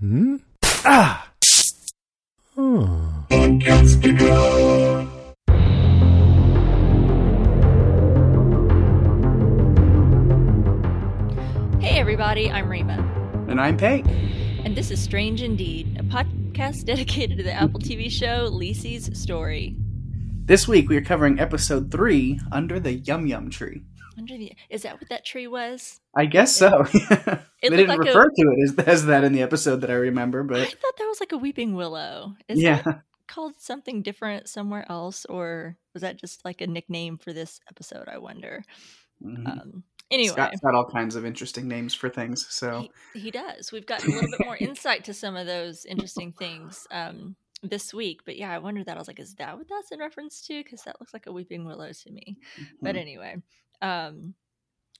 Hmm? Ah! Hmm. Hey everybody, I'm Rima, And I'm Peg. and this is Strange Indeed, a podcast dedicated to the Apple TV show Lisey's Story. This week we are covering episode three, Under the Yum Yum Tree. Under the, is that what that tree was? I guess so. they didn't like a- refer to it as, as that in the episode that I remember, but I thought that was like a weeping willow. Is yeah. that called something different somewhere else, or was that just like a nickname for this episode? I wonder. Mhm. Um, anyway, Scott's got all kinds of interesting names for things, so he, he does. We've gotten a little bit more insight to some of those interesting things um, this week. But yeah, I wondered that. I was like, is that what that's in reference to? Because that looks like a weeping willow to me. But Mhm. anyway, um,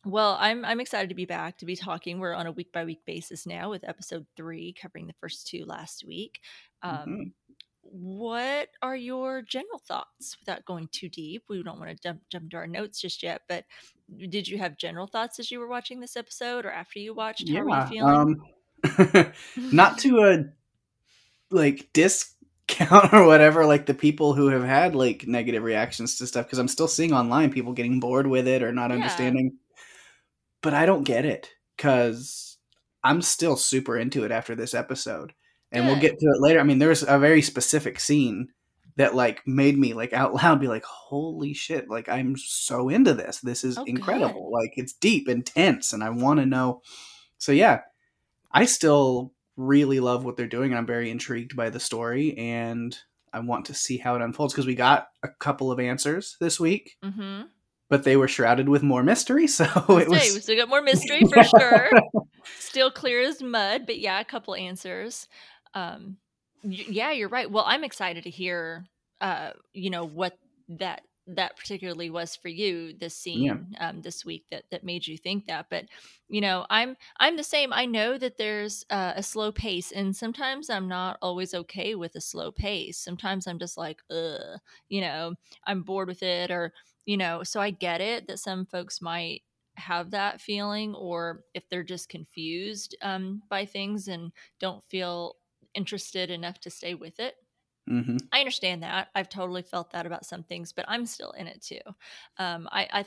well, I'm I'm excited to be back to be talking. We're on a week by week basis now with episode three, covering the first two last week. Um, Mhm. What are your general thoughts without going too deep? We don't want to jump jump into our notes just yet, but did you have general thoughts as you were watching this episode or after you watched? How were you feeling? um, not to a like discount or whatever, like the people who have had like negative reactions to stuff, because I'm still seeing online people getting bored with it or not Yeah. understanding. But I don't get it because I'm still super into it after this episode, and we'll get to it later. I mean, there's a very specific scene that like made me like out loud be like, "Holy shit!" Like I'm so into this. This is Oh, good. incredible. Like it's deep, intense, and I want to know. So yeah, I still really love what they're doing. I'm very intrigued by the story, and I want to see how it unfolds because we got a couple of answers this week, mm-hmm. but they were shrouded with more mystery. So it we was still got more mystery for sure. Still clear as mud, but yeah, a couple answers. Um, y- yeah, you're right. Well, I'm excited to hear, uh, you know, what that that particularly was for you this scene um, this week that that made you think that. But you know, I'm I'm the same. I know that there's uh, a slow pace, and sometimes I'm not always okay with a slow pace. Sometimes I'm just like, ugh, you know, I'm bored with it, or you know. So I get it that some folks might have that feeling or if they're just confused um, by things and don't feel interested enough to stay with it Mhm. i understand that i've totally felt that about some things but i'm still in it too um, I, I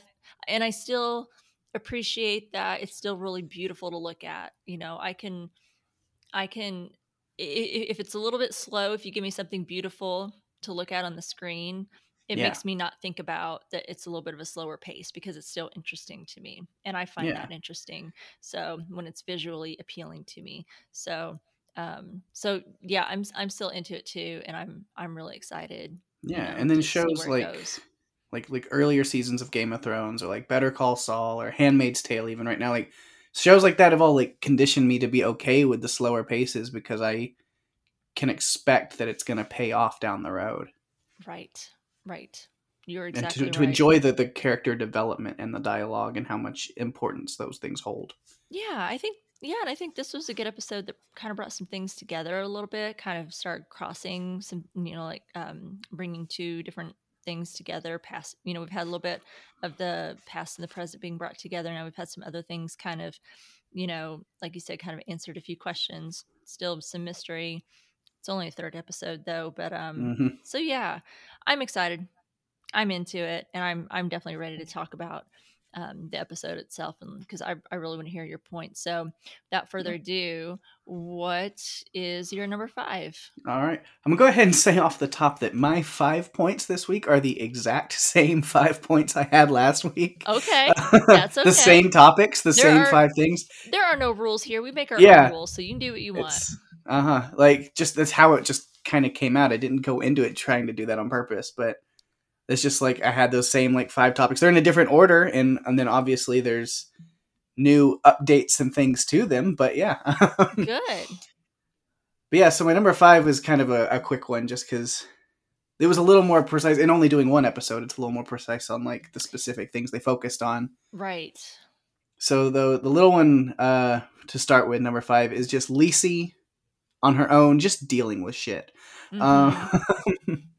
and i still appreciate that it's still really beautiful to look at you know i can i can if it's a little bit slow if you give me something beautiful to look at on the screen it Yeah. makes me not think about that it's a little bit of a slower pace because it's still interesting to me and i find Yeah. that interesting so when it's visually appealing to me so um so yeah i'm i'm still into it too and i'm i'm really excited you yeah, know, and then shows like like like earlier seasons of Game of Thrones or like Better Call Saul or Handmaid's Tale even right now like shows like that have all like conditioned me to be okay with the slower paces because I can expect that it's going to pay off down the road right right you're and exactly to, to right. enjoy the, the character development and the dialogue and how much importance those things hold. Yeah, I think yeah, and I think this was a good episode that kind of brought some things together a little bit, kind of started crossing some, you know, like um bringing two different things together past you know we've had a little bit of the past and the present being brought together now we've had some other things kind of you know like you said kind of answered a few questions still some mystery. It's only a third episode though but um hmm so yeah i'm excited. I'm into it and i'm i'm definitely ready to talk about um, the episode itself and because I, I really want to hear your point so without further ado what is your number five All right. I'm going to go ahead and say off the top that my five points this week are the exact same five points I had last week. okay that's okay. the same topics, the There same are- five things. there are no rules here we make our Yeah. own rules so you can do what you want uh huh. Like just that's how it just kind of came out. I didn't go into it trying to do that on purpose, but it's just like I had those same like five topics. They're in a different order, and and then obviously there's new updates and things to them. But yeah, good. but yeah. So my number five is kind of a, a quick one, just because it was a little more precise. And only doing one episode, it's a little more precise on like the specific things they focused on. right So the the little one uh, to start with, number five, is just Lisey on her own, just dealing with shit. Mhm. Um,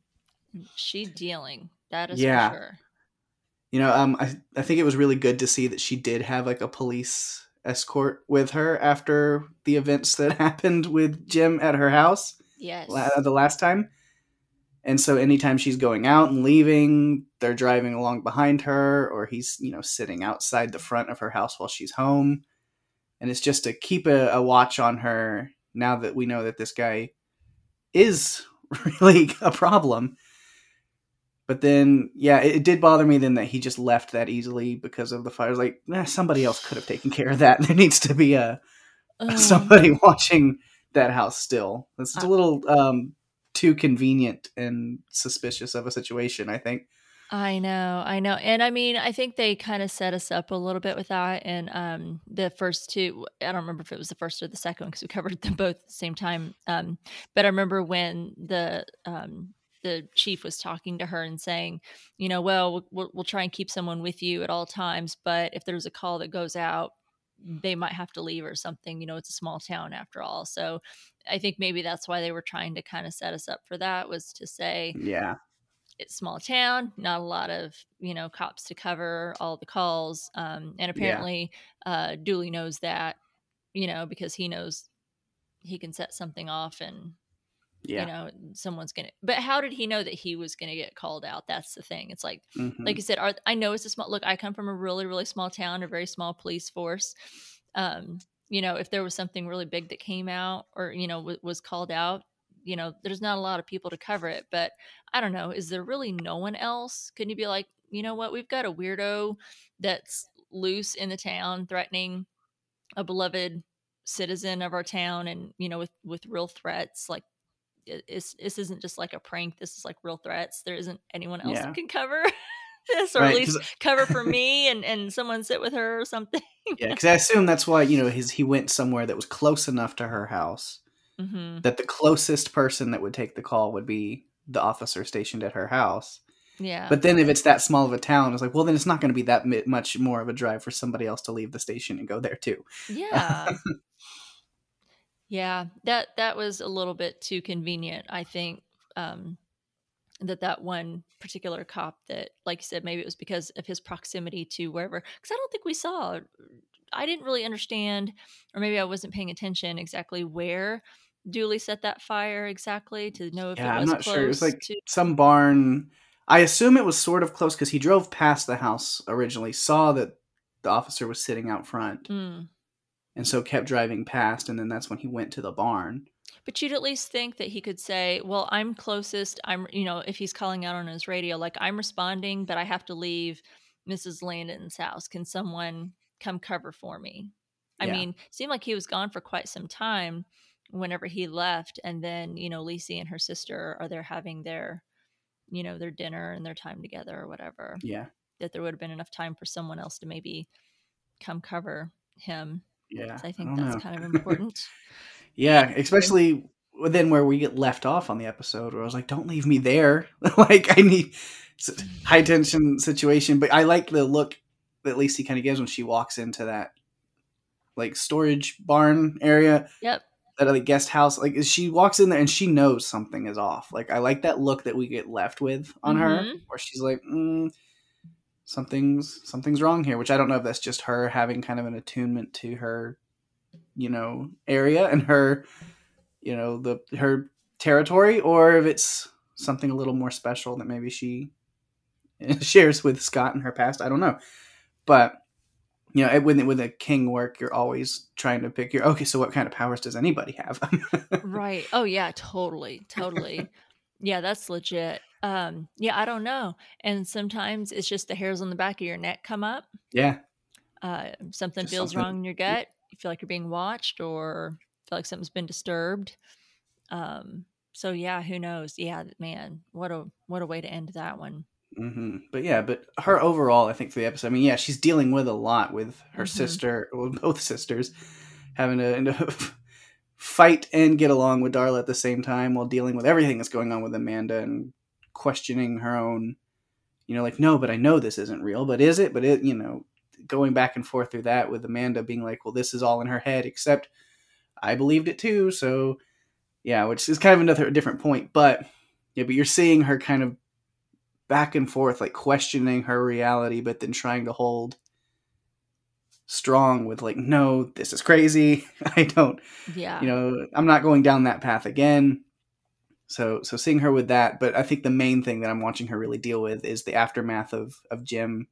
she dealing that is Yeah. for sure you know, um, I I think it was really good to see that she did have like a police escort with her after the events that happened with Jim at her house Yes. la- the last time. And so anytime she's going out and leaving, they're driving along behind her, or he's, you know, sitting outside the front of her house while she's home. And it's just to keep a, a watch on her now that we know that this guy is really a problem. But then, yeah, it, it did bother me then that he just left that easily because of the fire. I was like, eh, somebody else could have taken care of that. There needs to be a Oh, somebody watching that house still. It's a little um, too convenient and suspicious of a situation, I think. I know, I know. And I mean, I think they kind of set us up a little bit with that. And um, the first two, I don't remember if it was the first or the second one because we covered them both at the same time. Um, but I remember when the um, the chief was talking to her and saying, you know, well, we'll- try and keep someone with you at all times. But if there's a call that goes out, they might have to leave or something. You know, it's a small town after all. So I think maybe that's why they were trying to kind of set us up for that was to say, Yeah. it's small town, not a lot of you know cops to cover all the calls, um, and apparently uh, Dooley knows that, you know, because he knows he can set something off and Yeah. you know someone's gonna. But how did he know that he was gonna get called out? That's the thing. It's like Mhm. like you said, are, I know it's a small look. I come from a really, really small town, a very small police force. Um, you know, if there was something really big that came out or you know w- was called out, you know, there's not a lot of people to cover it. But I don't know, is there really no one else? Couldn't you be like, you know what, we've got a weirdo that's loose in the town, threatening a beloved citizen of our town, and you know, with with real threats like. It's, this isn't just like a prank. This is like real threats. There isn't anyone else Yeah. that can cover this, or Right, at least cover for me and and someone sit with her or something. yeah, because I assume that's why you know his he went somewhere that was close enough to her house hmm that the closest person that would take the call would be the officer stationed at her house. Yeah, But then if it's that small of a town, it's like, well, then it's not going to be that much more of a drive for somebody else to leave the station and go there too. yeah, yeah. That that was a little bit too convenient. I think um, that that one particular cop that, like you said, maybe it was because of his proximity to wherever. Because I don't think we saw. I didn't really understand, or maybe I wasn't paying attention exactly where Dooley set that fire exactly to know if Yeah, it I'm not close sure. It was like to. some barn. I assume it was sort of close because he drove past the house originally, saw that the officer was sitting out front, Mm. And so kept driving past. And then that's when he went to the barn. But you'd at least think that he could say, "Well, I'm closest. I'm, you know, if he's calling out on his radio, like I'm responding, but I have to leave Mrs. Landon's house. Can someone come cover for me?" I Yeah. mean, it seemed like he was gone for quite some time whenever he left, and then you know, Lacey and her sister are there having their, you know, their dinner and their time together or whatever. Yeah, That there would have been enough time for someone else to maybe come cover him. Yeah. So I think don't that's know. kind of important. Yeah, especially then where we get left off on the episode, where I was like, "Don't leave me there." like I need high tension situation, but I like the look that Lacey kind of gives when she walks into that like storage barn area. yep. that like guest house like she walks in there and she knows something is off like i like that look that we get left with on her Mhm. where she's like mm, something's something's wrong here which i don't know if that's just her having kind of an attunement to her you know area and her you know the her territory or if it's something a little more special that maybe she shares with scott in her past i don't know. But you know with with a king work you're always trying to pick your okay so what kind of powers does anybody have? Right. Oh yeah totally totally yeah that's legit. Um yeah i don't know and sometimes it's just the hairs on the back of your neck come up. Yeah. Uh something Just feels something- wrong in your gut you feel like you're being watched or feel like something's been disturbed. Um so yeah who knows? Yeah man what a what a way to end that one. Hmm but yeah but her overall i think for the episode i mean yeah she's dealing with a lot with her Mhm. sister well, both sisters having to fight and get along with darla at the same time while dealing with everything that's going on with amanda and questioning her own you know like no but i know this isn't real but is it? But it you know going back and forth through that with amanda being like well this is all in her head except i believed it too. So yeah which is kind of another different point but yeah but you're seeing her kind of back and forth like questioning her reality but then trying to hold strong with like, no, this is crazy. I don't, Yeah. you know, I'm not going down that path again. So so seeing her with that, but I think the main thing that I'm watching her really deal with is the aftermath of of Jim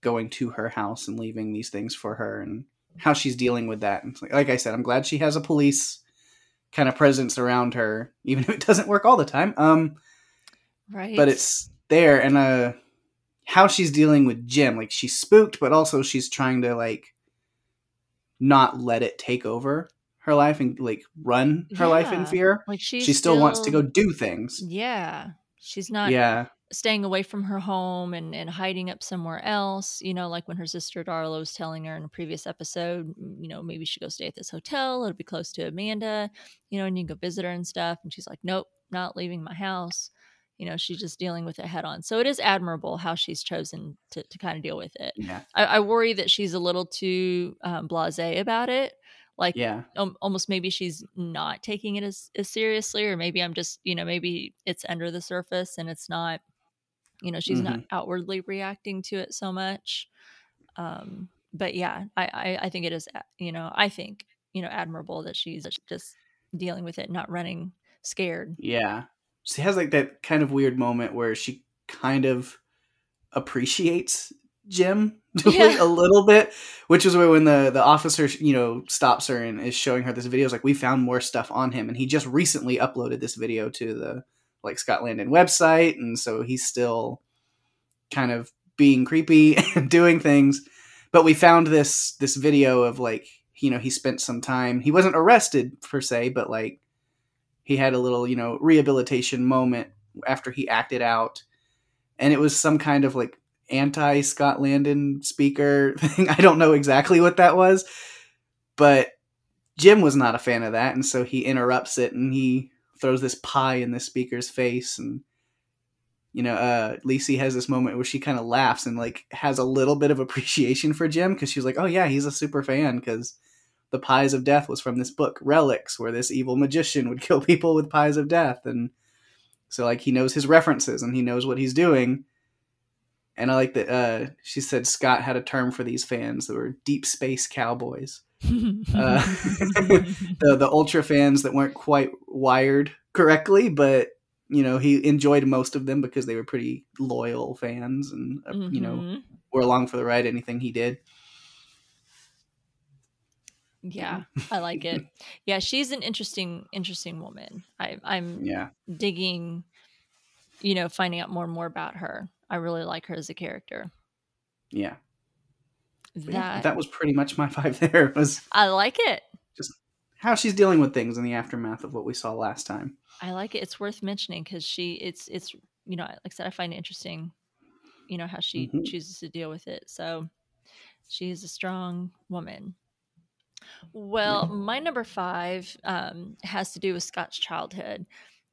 going to her house and leaving these things for her and how she's dealing with that. And like, like I said, I'm glad she has a police kind of presence around her, even if it doesn't work all the time. Um, right. but it's there and uh how she's dealing with Jim. Like she's spooked, but also she's trying to like not let it take over her life and like run her life in fear. like she still, wants to go do things. Yeah. She's not yeah. staying away from her home and, and hiding up somewhere else. You know, like when her sister Darla was telling her in a previous episode, you know, maybe she go stay at this hotel. It'll be close to Amanda, you know, and you can go visit her and stuff. And she's like, nope, not leaving my house. You know, she's just dealing with it head on. So it is admirable how she's chosen to, to kind of deal with it. Yeah. I, I worry that she's a little too um, blase about it. Like, Yeah. um, almost maybe she's not taking it as, as seriously, or maybe I'm just, you know, maybe it's under the surface and it's not, you know, she's not outwardly reacting to it so much. Um, but yeah, I, I, I think it is, you know, I think, you know, admirable that she's just dealing with it, not running scared. Yeah. She has like that kind of weird moment where she kind of appreciates Jim Yeah. a little bit, which is where when the the officer you know stops her and is showing her this video, is like we found more stuff on him, and he just recently uploaded this video to the like Scott Landon website, and so he's still kind of being creepy and doing things. But we found this this video of like you know he spent some time. He wasn't arrested per se, but like he had a little you know rehabilitation moment after he acted out. And it was some kind of like anti Scott Landon speaker thing. I don't know exactly what that was, but Jim was not a fan of that, and so he interrupts it and he throws this pie in the speaker's face. And you know, uh, Lacey has this moment where she kind of laughs and like has a little bit of appreciation for Jim because she's like, "Oh yeah, he's a super fan because the pies of death was from this book Relics, where this evil magician would kill people with pies of death, and so like he knows his references and he knows what he's doing." And I like that uh, she said Scott had a term for these fans that were deep space cowboys, uh, the the ultra fans that weren't quite wired correctly, but you know he enjoyed most of them because they were pretty loyal fans and uh, you know Mhm. were along for the ride. Anything he did, yeah, I like it. Yeah, she's an interesting, interesting woman. I, I'm yeah, digging, you know, finding out more and more about her. I really like her as a character. yeah. But yeah, That, that was pretty much my five There was I like it. Just how she's dealing with things in the aftermath of what we saw last time. I like it. It's worth mentioning because she, it's, it's, you know, like I said, I find it interesting, you know, how she Mhm. chooses to deal with it. So she is a strong woman. Well, my number five um, has to do with Scott's childhood.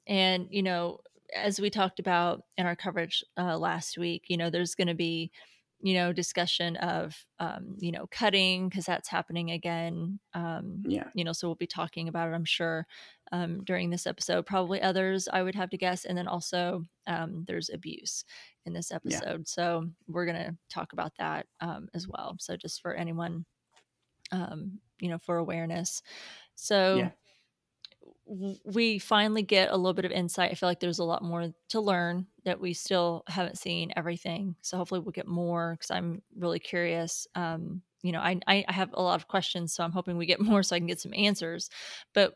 And, you know, as we talked about in our coverage uh, last week, you know, there's going to be, you know, discussion of, um, you know, cutting because that's happening again. Um, Yeah, you know, so we'll be talking about it, I'm sure, um, during this episode. Probably others, I would have to guess. And then also, um, there's abuse in this episode. So we're going to talk about that um, as well. So just for anyone, um, you know, for awareness. So Yeah. w- we finally get a little bit of insight. I feel like there's a lot more to learn that we still haven't seen everything. So hopefully we'll get more because I'm really curious. Um, you know, I, I have a lot of questions, so I'm hoping we get more so I can get some answers. But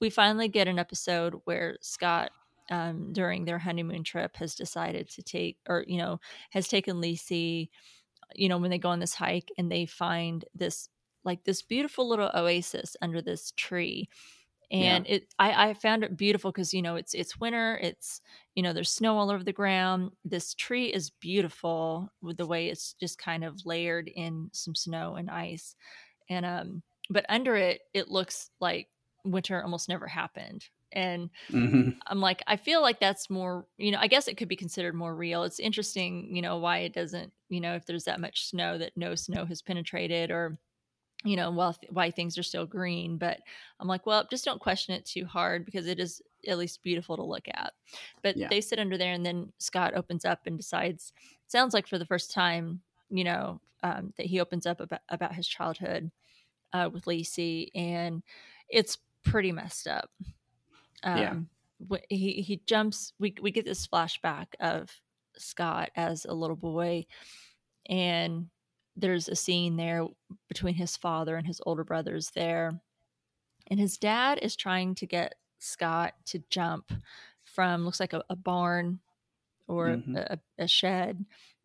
we finally get an episode where Scott, um, during their honeymoon trip, has decided to take, or you know, has taken Lacey. You know, when they go on this hike and they find this like this beautiful little oasis under this tree and it I, I found it beautiful because you know it's it's winter it's you know there's snow all over the ground this tree is beautiful with the way it's just kind of layered in some snow and ice and um but under it it looks like winter almost never happened and hmm I'm like, I feel like that's more, you know, I guess it could be considered more real. It's interesting, you know, why it doesn't, you know, if there's that much snow that no snow has penetrated or, you know, why things are still green. But I'm like, well, just don't question it too hard because it is at least beautiful to look at. But Yeah. they sit under there and then Scott opens up and decides, sounds like for the first time, you know, um, that he opens up about, about his childhood uh, with Lacey, and it's pretty messed up. Um, Yeah. He he jumps. We we get this flashback of Scott as a little boy, and there's a scene there between his father and his older brothers there, and his dad is trying to get Scott to jump from looks like a, a barn or Mhm. a, a shed.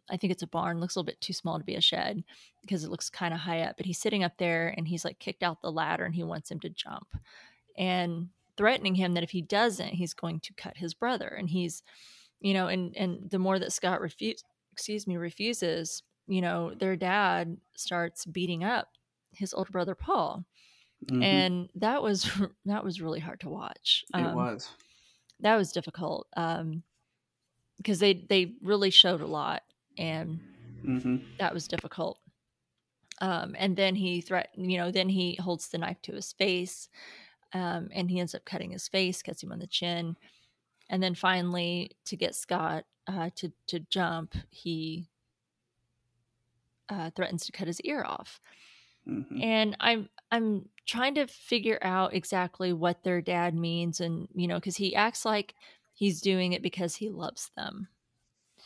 I think it's a barn. Looks a little bit too small to be a shed because it looks kind of high up. But he's sitting up there and he's like kicked out the ladder and he wants him to jump and threatening him that if he doesn't, he's going to cut his brother. And he's, you know, and and the more that Scott refuse, excuse me, refuses, you know, their dad starts beating up his older brother Paul, Mhm. and that was that was really hard to watch. it Um, was. that was difficult um because they they really showed a lot and hmm that was difficult um and then he threat you know then he holds the knife to his face um and he ends up cutting his face cuts him on the chin and then finally to get scott uh to to jump he uh threatens to cut his ear off. Hmm and i'm i'm trying to figure out exactly what their dad means and you know because he acts like he's doing it because he loves them.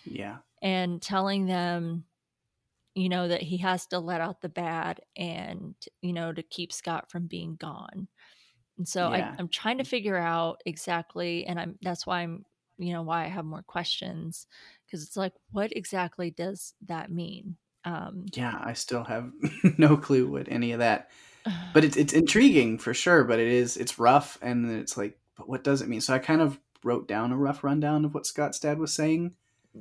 Yeah. and telling them you know that he has to let out the bad and you know to keep scott from being gone. And so Yeah. I, i'm trying to figure out exactly and i'm that's why i'm you know why i have more questions because it's like what exactly does that mean um Yeah. I still have no clue what any of that. But it's it's intriguing for sure. But it is it's rough, and it's like, but what does it mean? So I kind of wrote down a rough rundown of what Scott's dad was saying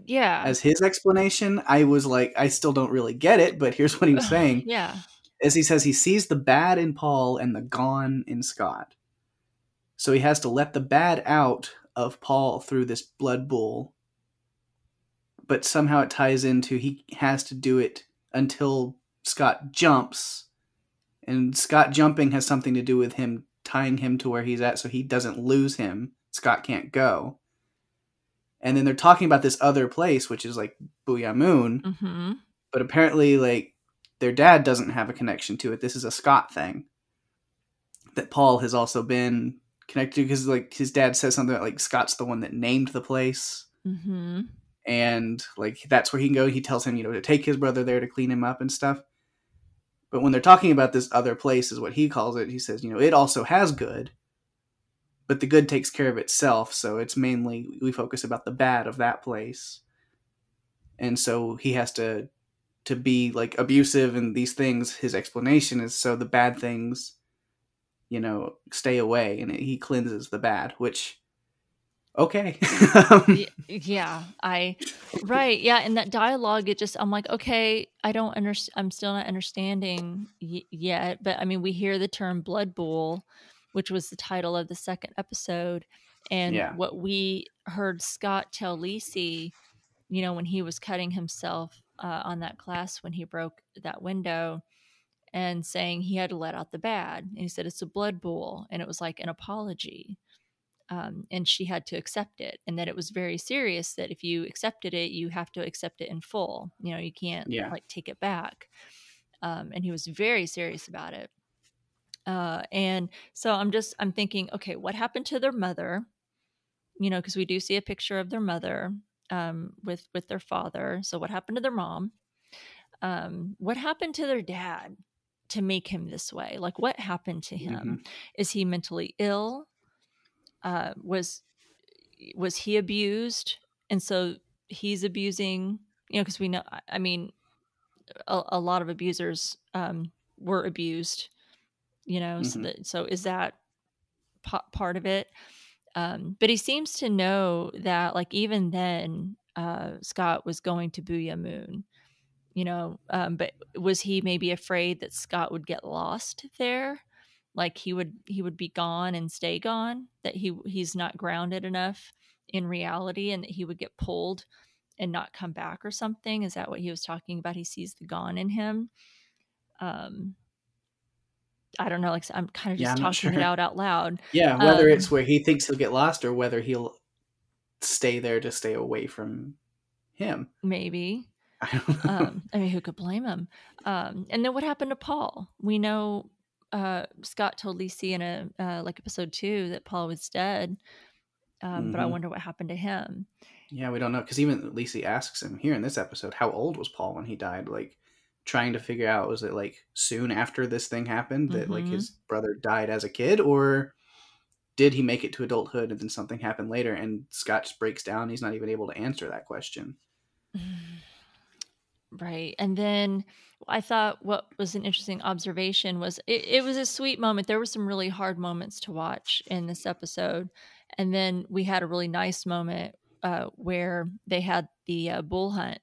yeah as his explanation. I was like, I still don't really get it, but here's what he was saying. yeah as he says he sees the bad in Paul and the gone in Scott. So he has to let the bad out of Paul through this blood bool. But somehow it ties into he has to do it until Scott jumps. And Scott jumping has something to do with him tying him to where he's at so he doesn't lose him. Scott can't go. And then they're talking about this other place, which is like Boo'ya Moon mm-hmm but apparently like their dad doesn't have a connection to it this is a scott thing that paul has also been connected to because like his dad says something like scott's the one that named the place mm-hmm and like that's where he can go. He tells him you know to take his brother there to clean him up and stuff. But when they're talking about this other place is what he calls it he says you know it also has good but the good takes care of itself. So it's mainly we focus about the bad of that place. And so he has to to be like abusive and these things his explanation is so the bad things you know stay away and he cleanses the bad which okay yeah i right yeah in that dialogue it just i'm like okay i don't understand i'm still not understanding y- yet but i mean we hear the term blood bool which was the title of the second episode and Yeah. what we heard scott tell Lacey, you know when he was cutting himself uh, on that glass when he broke that window and saying he had to let out the bad and he said it's a blood bool and it was like an apology um, and she had to accept it and that it was very serious that if you accepted it you have to accept it in full you know you can't Yeah. like take it back. Um, and he was very serious about it. Uh, and so i'm just i'm thinking okay what happened to their mother? You know because we do see a picture of their mother um, with with their father. So what happened to their mom? Um, what happened to their dad to make him this way? Like what happened to him? Is he mentally ill uh, was was he abused? And so he's abusing you know because we know I- mean a, a lot of abusers um, were abused you know so Mhm. that so is that pa- part of it? Um, but he seems to know that like even then uh, scott was going to boo'ya moon you know um, but was he maybe afraid that scott would get lost there like he would he would be gone and stay gone that he he's not grounded enough in reality and that he would get pulled and not come back or something is that what he was talking about he sees the gone in him um i don't know like i'm kind of just not talking it out out loud Yeah, whether Um, it's where he thinks he'll get lost or whether he'll stay there to stay away from him. maybe I don't know. Um, I mean, who could blame him? Um, and then what happened to Paul? We know uh, Scott told Lisey in a uh, like episode two that Paul was dead, um, but I Mhm. wonder what happened to him. yeah, we don't know because even Lacey asks him here in this episode, how old was Paul when he died? Like trying to figure out was it like soon after this thing happened that like Mhm. his brother died as a kid or did he make it to adulthood and then something happened later and Scott just breaks down he's not even able to answer that question. Right. And then I thought what was an interesting observation was it, it was a sweet moment. There were some really hard moments to watch in this episode. And then we had a really nice moment uh, where they had the uh, bool hunt,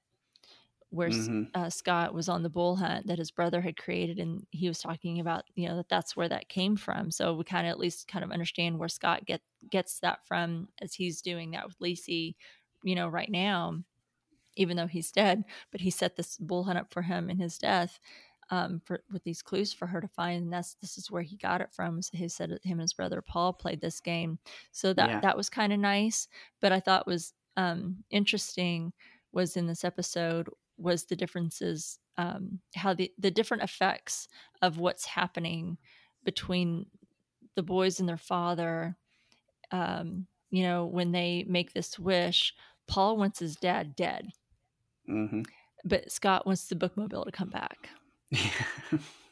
where Mhm. uh, Scott was on the bool hunt that his brother had created. And he was talking about, you know, that that's where that came from. So we kind of at least kind of understand where Scott get, gets that from as he's doing that with Lacey, you know, right now even though he's dead, but he set this bool hunt up for him in his death um, for with these clues for her to find. And that's this is where he got it from. So he said that him and his brother Paul played this game. So that Yeah. that was kind of nice. But I thought was um, interesting was in this episode was the differences um, how the the different effects of what's happening between the boys and their father um, you know when they make this wish paul wants his dad dead Mhm. but Scott wants the bookmobile to come back.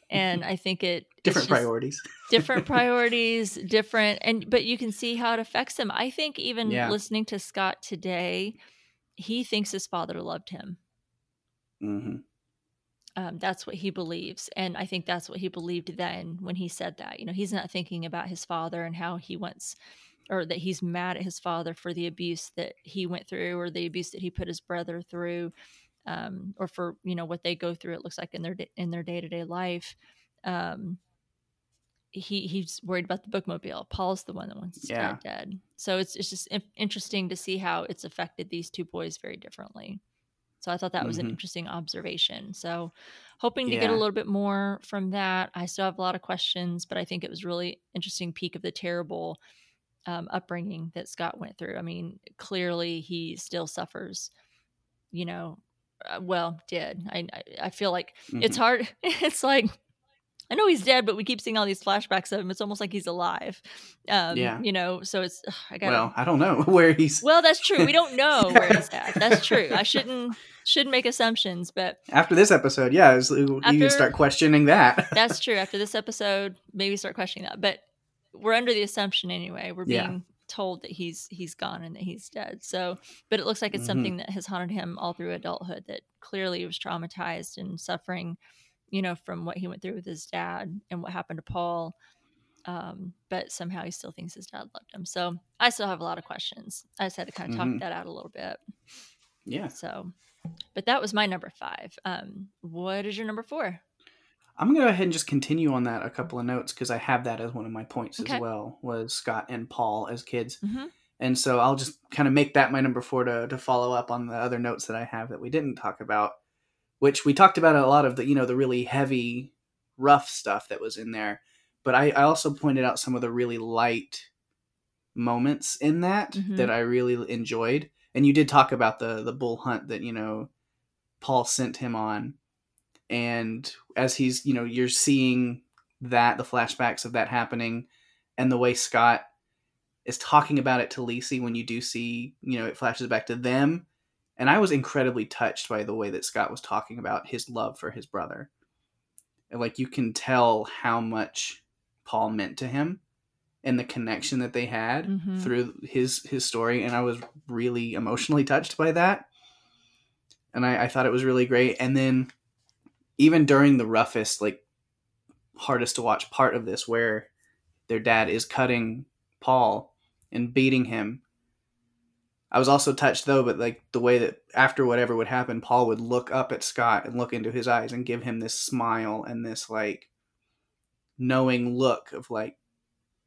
And I think it different priorities. different priorities, different and but you can see how it affects him. I think even Yeah. listening to Scott today, he thinks his father loved him. hmm Um, that's what he believes. And I think that's what he believed then when he said that. You know, he's not thinking about his father and how he wants or that he's mad at his father for the abuse that he went through or the abuse that he put his brother through um, or for you know what they go through it looks like in their in their day-to-day life um, he he's worried about the bookmobile. Paul's the one that wants his Yeah. dad dead. So it's, it's just interesting to see how it's affected these two boys very differently. So i thought that was an Mhm. interesting observation. So hoping to get a little bit more from that. I still have a lot of questions but i think it was really interesting peek of the terrible um, upbringing that Scott went through. I mean, clearly he still suffers. You know, uh, well, did I? I- feel like it's Mhm. hard. It's like I know he's dead, but we keep seeing all these flashbacks of him. It's almost like he's alive. Um, Yeah. You know, so it's ugh, I got. Well, I don't know where he's well, that's true. We don't know where he's at. That's true. I shouldn't shouldn't make assumptions, but after this episode. Yeah, it's, you After- can start questioning that. that's true. After this episode, maybe start questioning that. But we're under the assumption anyway. We're Yeah. being told that he's he's gone and that he's dead. So, but it looks like it's Mhm. something that has haunted him all through adulthood. That clearly he was traumatized and suffering, you know, from what he went through with his dad and what happened to Paul. Um, but somehow he still thinks his dad loved him. So I still have a lot of questions. I just had to kind of Mhm. talk that out a little bit. yeah, So, but that was my number five. Um, what is your number four? I'm gonna go ahead and just continue on that a couple of notes because I have that as one of my points Okay. as well. Was Scott and Paul as kids, hmm and so I'll just kind of make that my number four to to follow up on the other notes that I have that we didn't talk about, which we talked about a lot of the you know the really heavy, rough stuff that was in there, but I, I also pointed out some of the really light moments in that Mhm. that I really enjoyed. And you did talk about the the bool hunt that you know Paul sent him on, and as he's you know you're seeing that the flashbacks of that happening, and the way Scott is talking about it to Lacey when you do see you know it flashes back to them, and I was incredibly touched by the way that Scott was talking about his love for his brother, and like you can tell how much Paul meant to him and the connection that they had Mhm. through his his story. And i was really emotionally touched by that. And I, I thought it was really great. And then even during the roughest like hardest to watch part of this where their dad is cutting paul and beating him i was also touched though but like the way that after whatever would happen paul would look up at scott and look into his eyes and give him this smile and this like knowing look of like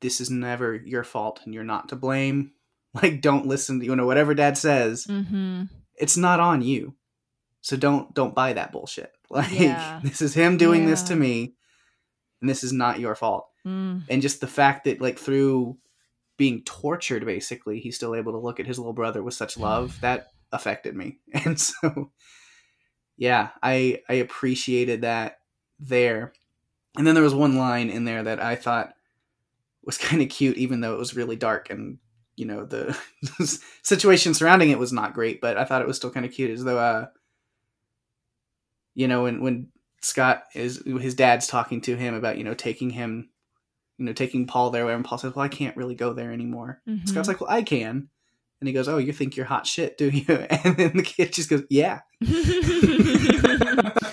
this is never your fault and you're not to blame. Like don't listen to you know whatever dad says Mm-hmm. it's not on you. So don't don't buy that bullshit like Yeah. this is him doing this to me and this is not your fault Mm. and just the fact that like through being tortured basically he's still able to look at his little brother with such love that affected me and so yeah, I I appreciated that there. And then there was one line in there that I thought was kind of cute, even though it was really dark and you know the situation surrounding it was not great. But I thought it was still kind of cute, as though uh, you know when when Scott is his dad's talking to him about you know taking him, you know taking Paul there, and Paul says, "Well, I can't really go there anymore." Mhm. Scott's like, "Well, I can." And he goes, "Oh, you think you're hot shit, do you?" And then the kid just goes, "Yeah."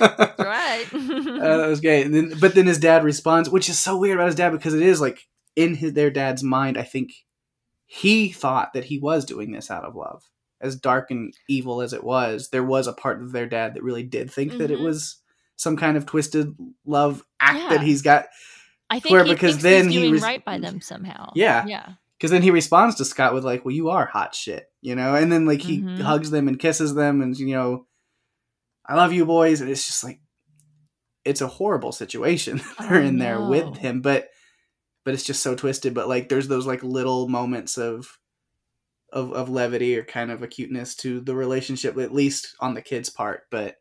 Right. Uh, that was great. And then, but then his dad responds, which is so weird about his dad because it is like in his, their dad's mind. I think he thought that he was doing this out of love, as dark and evil as it was. There was a part of their dad that really did think that it Mhm. was some kind of twisted love act Yeah. that he's got. I think Where- he because then he's he res- right by them somehow. Yeah. Yeah. Because then he responds to Scott with like, "Well, you are hot shit," you know, and then like he Mhm. hugs them and kisses them, and you know, I love you, boys, and it's just like, it's a horrible situation they're I in there with him, but but it's just so twisted. But like, there's those like little moments of of of levity or kind of acuteness to the relationship, at least on the kid's part, but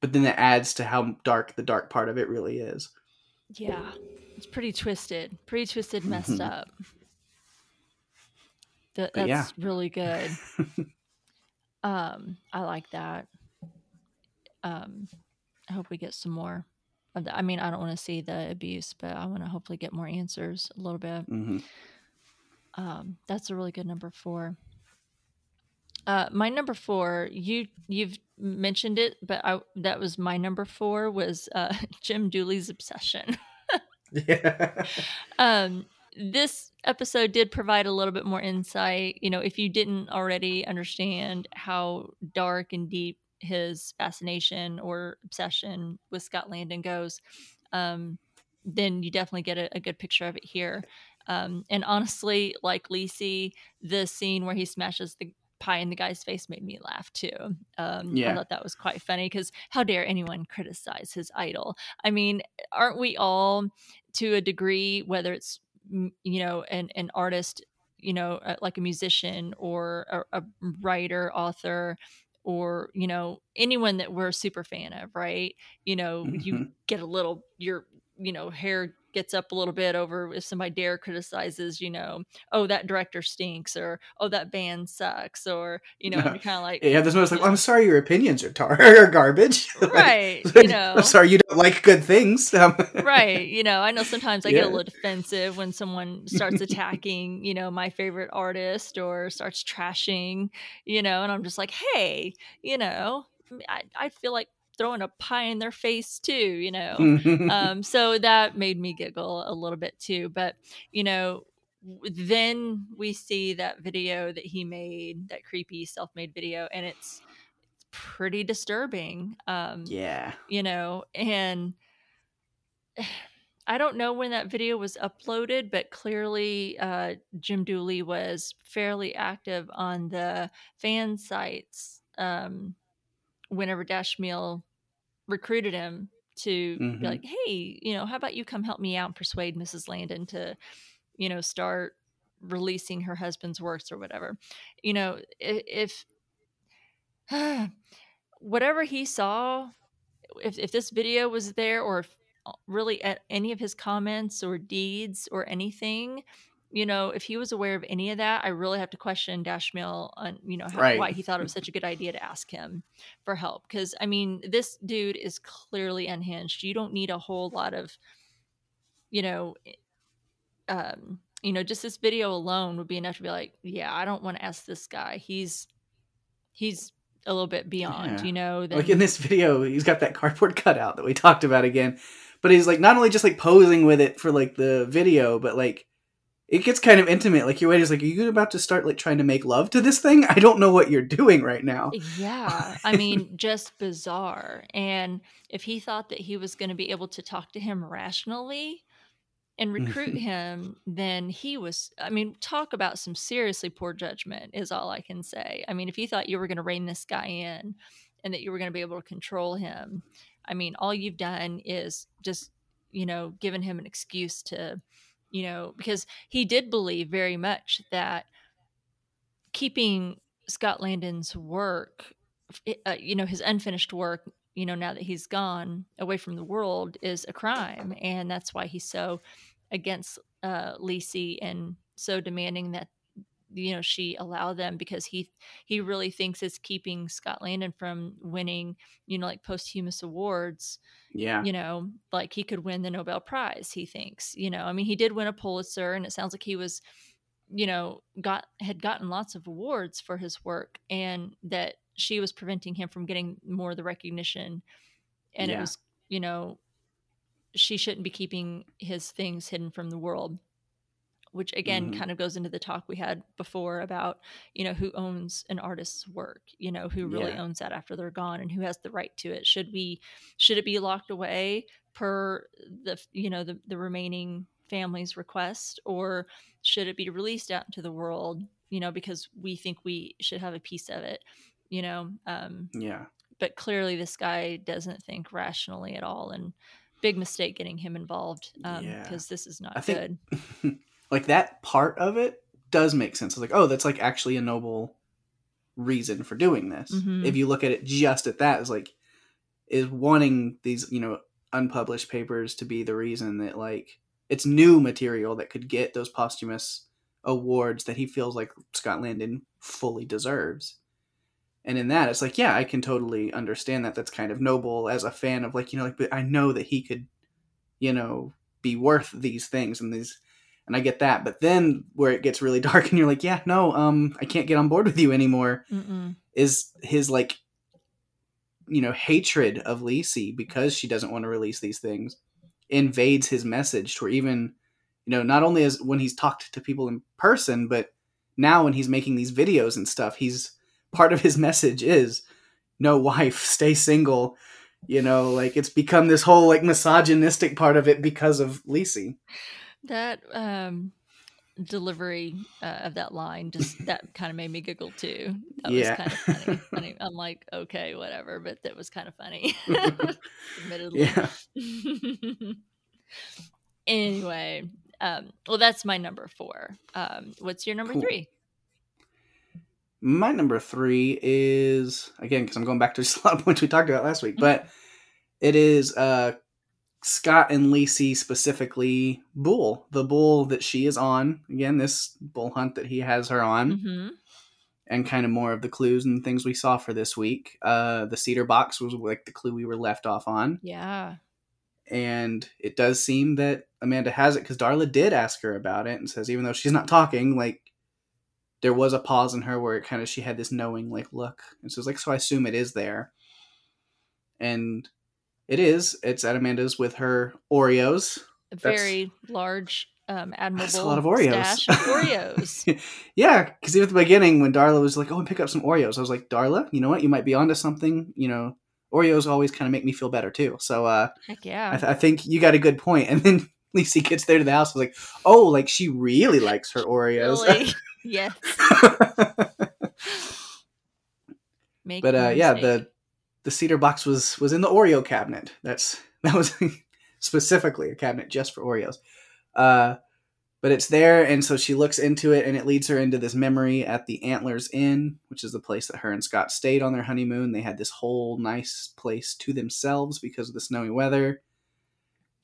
but then it adds to how dark the dark part of it really is. Yeah. It's pretty twisted. Pretty twisted, messed Mhm. up. That, that's yeah. really good. um, I like that. Um, I hope we get some more of that. I mean, I don't want to see the abuse, but I want to hopefully get more answers a little bit. hmm Um, that's a really good number four. Uh, my number four, you you've mentioned it, but I that was my number four was uh, Jim Dooley's obsession. Yeah. um, this episode did provide a little bit more insight. You know, if you didn't already understand how dark and deep his fascination or obsession with Scott Landon goes, um, then you definitely get a, a good picture of it here. Um, and honestly, like Lisey, the scene where he smashes the pie in the guy's face made me laugh too. Um, I thought that was quite funny because how dare anyone criticize his idol? I mean, aren't we all to a degree, whether it's you know an an artist, you know, uh, like a musician or a, a writer, author, or you know anyone that we're a super fan of, right? You know, you Mhm. get a little your you know hair gets up a little bit over if somebody dare criticizes you know oh that director stinks or oh that band sucks or you know kind of like Yeah, there's no it's like, Yeah. I'm sorry your opinions are tar are garbage. Like, right you know I'm sorry you don't like good things. Um, right you know i know sometimes i get a little defensive when someone starts attacking you know my favorite artist or starts trashing you know and i'm just like hey you know i, I feel like throwing a pie in their face too you know um, so that made me giggle a little bit too. But you know, then we see that video that he made, that creepy self-made video, and it's pretty disturbing. Um, yeah. you know, and I don't know when that video was uploaded, but clearly uh, Jim Dooley was fairly active on the fan sites um, whenever Dashmiell recruited him to Mhm. be like, hey, you know, how about you come help me out and persuade Mrs. Landon to, you know, start releasing her husband's works or whatever. You know, i- if whatever he saw, if, if this video was there or if uh, really at any of his comments or deeds or anything, you know, if he was aware of any of that, I really have to question Dashmiell on, you know, how, Right. why he thought it was such a good idea to ask him for help. Because, I mean, this dude is clearly unhinged. You don't need a whole lot of, you know, um, you know, just this video alone would be enough to be like, yeah, I don't want to ask this guy. He's, he's a little bit beyond, Yeah. you know, than, Like in this video, he's got that cardboard cutout that we talked about again. But he's like not only just like posing with it for like the video, but like it gets kind of intimate. Like your waiter's like, Are you about to start like trying to make love to this thing? I don't know what you're doing right now. Yeah, I mean, just bizarre. And if he thought that he was going to be able to talk to him rationally and mm-hmm. recruit him, then he was, I mean, talk about some seriously poor judgment, is all I can say. I mean, if you thought you were going to rein this guy in and that you were going to be able to control him, I mean, all you've done is just, you know, given him an excuse to, you know, because he did believe very much that keeping Scott Landon's work uh, you know his unfinished work you know now that he's gone away from the world is a crime. And that's why he's so against uh Lacey and so demanding that you know she allow them because he he really thinks it's keeping Scott Landon from winning you know like posthumous awards Yeah. you know like he could win the Nobel Prize he thinks you know? I mean he did win a Pulitzer and it sounds like he was you know got had gotten lots of awards for his work and that she was preventing him from getting more of the recognition and it was you know she shouldn't be keeping his things hidden from the world which again Mhm. kind of goes into the talk we had before about you know who owns an artist's work you know who really Yeah. owns that after they're gone and who has the right to it should we should it be locked away per the you know the, the remaining family's request or should it be released out into the world you know because we think we should have a piece of it you know um Yeah. but clearly this guy doesn't think rationally at all and big mistake getting him involved um Yeah. because this is not I think- good like that part of it does make sense. It's like, oh, that's like actually a noble reason for doing this. Mhm. If you look at it just at that, is like is wanting these, you know, unpublished papers to be the reason that like it's new material that could get those posthumous awards that he feels like Scott Landon fully deserves. And in that, it's like, yeah, I can totally understand that. That's kind of noble as a fan of like, you know, like, but I know that he could, you know, be worth these things and these and I get that. But then where it gets really dark and you're like, yeah, no, um, I can't get on board with you anymore. Mm-mm. Is his like, you know, hatred of Lisey because she doesn't want to release these things invades his message to where even, you know, not only as when he's talked to people in person, but now when he's making these videos and stuff, he's part of his message is no wife, stay single. You know, like it's become this whole like misogynistic part of it because of Lisey. That um delivery uh, of that line just that kind of made me giggle too. That Yeah. was kind of funny. funny. I'm like okay whatever but that was kind of funny. Admittedly. Anyway um well that's my number four. Um what's your number Cool. three? My number three is again because I'm going back to just a lot of points we talked about last week, but it is uh, Scott and Lisey specifically bool, the bool that she is on. Again, this bool hunt that he has her on, hmm and kind of more of the clues and things we saw for this week. Uh, the cedar box was like the clue we were left off on, yeah. And it does seem that Amanda has it because Darla did ask her about it and says even though she's not talking, like there was a pause in her where it kind of she had this knowing like look, and so it's like so I assume it is there, and it is. It's at Amanda's with her Oreos. a That's- very large um admirable That's a lot of Oreos. stash of oreos yeah, because even at the beginning when Darla was like, "Oh, and pick up some Oreos," I was like, "Darla, you know what? You might be onto something. You know, Oreos always kind of make me feel better too." So uh, heck yeah I, th- I think you got a good point. And then Lisey gets there to the house, I was like, "Oh, like she really likes her Oreos." really yes but uh, yeah, mistake. the the cedar box was was in the Oreo cabinet. That's that was specifically a cabinet just for Oreos. Uh, but it's there, and so she looks into it, and it leads her into this memory at the Antlers Inn, which is the place that her and Scott stayed on their honeymoon. They had this whole nice place to themselves because of the snowy weather,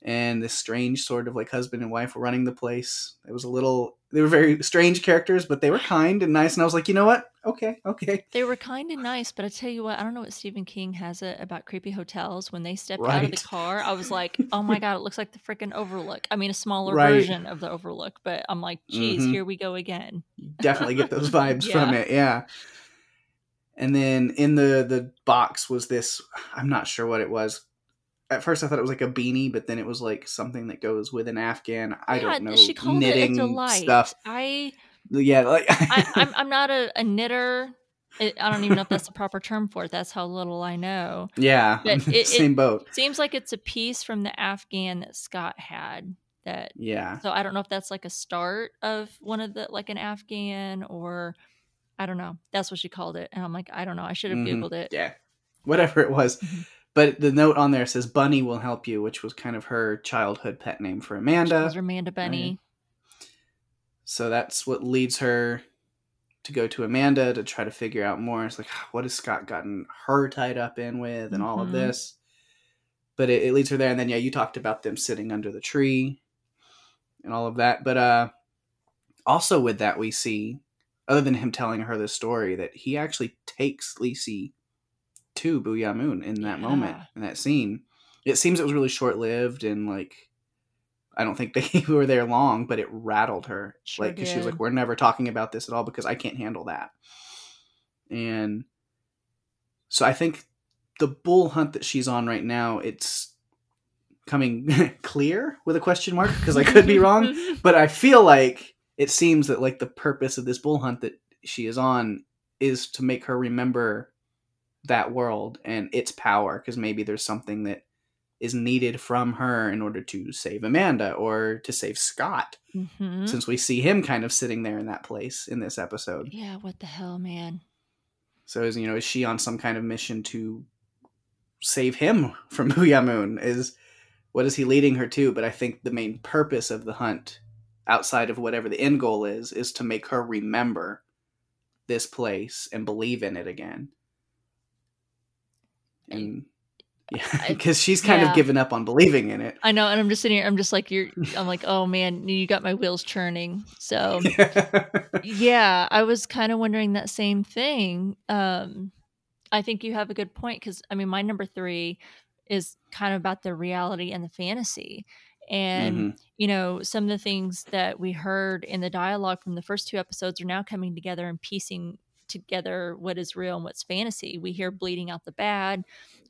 and this strange sort of like husband and wife were running the place. It was a little. They were very strange characters, but they were kind and nice. And I was like, you know what? Okay, okay. They were kind and nice, but I tell you what, I don't know what Stephen King has it about creepy hotels. When they stepped out of the car, I was like, "Oh my god, it looks like the freaking Overlook." I mean, a smaller Right. version of the Overlook, but I'm like, "Geez, Mhm. here we go again." You definitely get those vibes from it yeah and then in the the box was this i'm not sure what it was at first i thought it was like a beanie but then it was like something that goes with an afghan i yeah, don't know she called knitting it a delight. stuff I, yeah like I I'm, I'm not a, a knitter. It, I don't even know if that's the proper term for it. That's how little I know. yeah But it- same boat Seems like it's a piece from the Afghan that Scott had. That yeah So I don't know if that's like a start of one of the like an Afghan or I don't know. That's what she called it. And I'm like, I don't know. I should have Mhm. Googled it. yeah whatever it was Mhm. But the note on there says bunny will help you which was kind of her childhood pet name for amanda her Amanda Bunny. So that's what leads her to go to Amanda to try to figure out more. It's like, what has Scott gotten her tied up in with, and all of Mhm. this. But it, it leads her there, and then yeah, you talked about them sitting under the tree, and all of that. But uh, also with that, we see, other than him telling her the story, that he actually takes Lisey to Boo'ya Moon in that moment, in that scene. It seems it was really short lived, and like, I don't think they were there long, but it rattled her. Sure like, she was like, "We're never talking about this at all because I can't handle that." And so I think the bool hunt that she's on right now, it's coming clear with a question mark because I could be wrong, but I feel like it seems that like the purpose of this bool hunt that she is on is to make her remember that world and its power because maybe there's something that is needed from her in order to save Amanda or to save Scott Mhm. since we see him kind of sitting there in that place in this episode. Yeah, what the hell, man? So is you know is she on some kind of mission to save him from Boo'ya Moon? Is what is he leading her to? But I think the main purpose of the hunt, outside of whatever the end goal is, is to make her remember this place and believe in it again. And yeah, because she's kind yeah. of given up on believing in it. I know, and I'm just sitting here. I'm just like you're. I'm like, oh man, you got my wheels churning. So yeah, I was kind of wondering that same thing. Um, I think you have a good point because I mean, my number three is kind of about the reality and the fantasy, and Mhm. you know, some of the things that we heard in the dialogue from the first two episodes are now coming together and piecing together what is real and what's fantasy. We hear bleeding out the bad.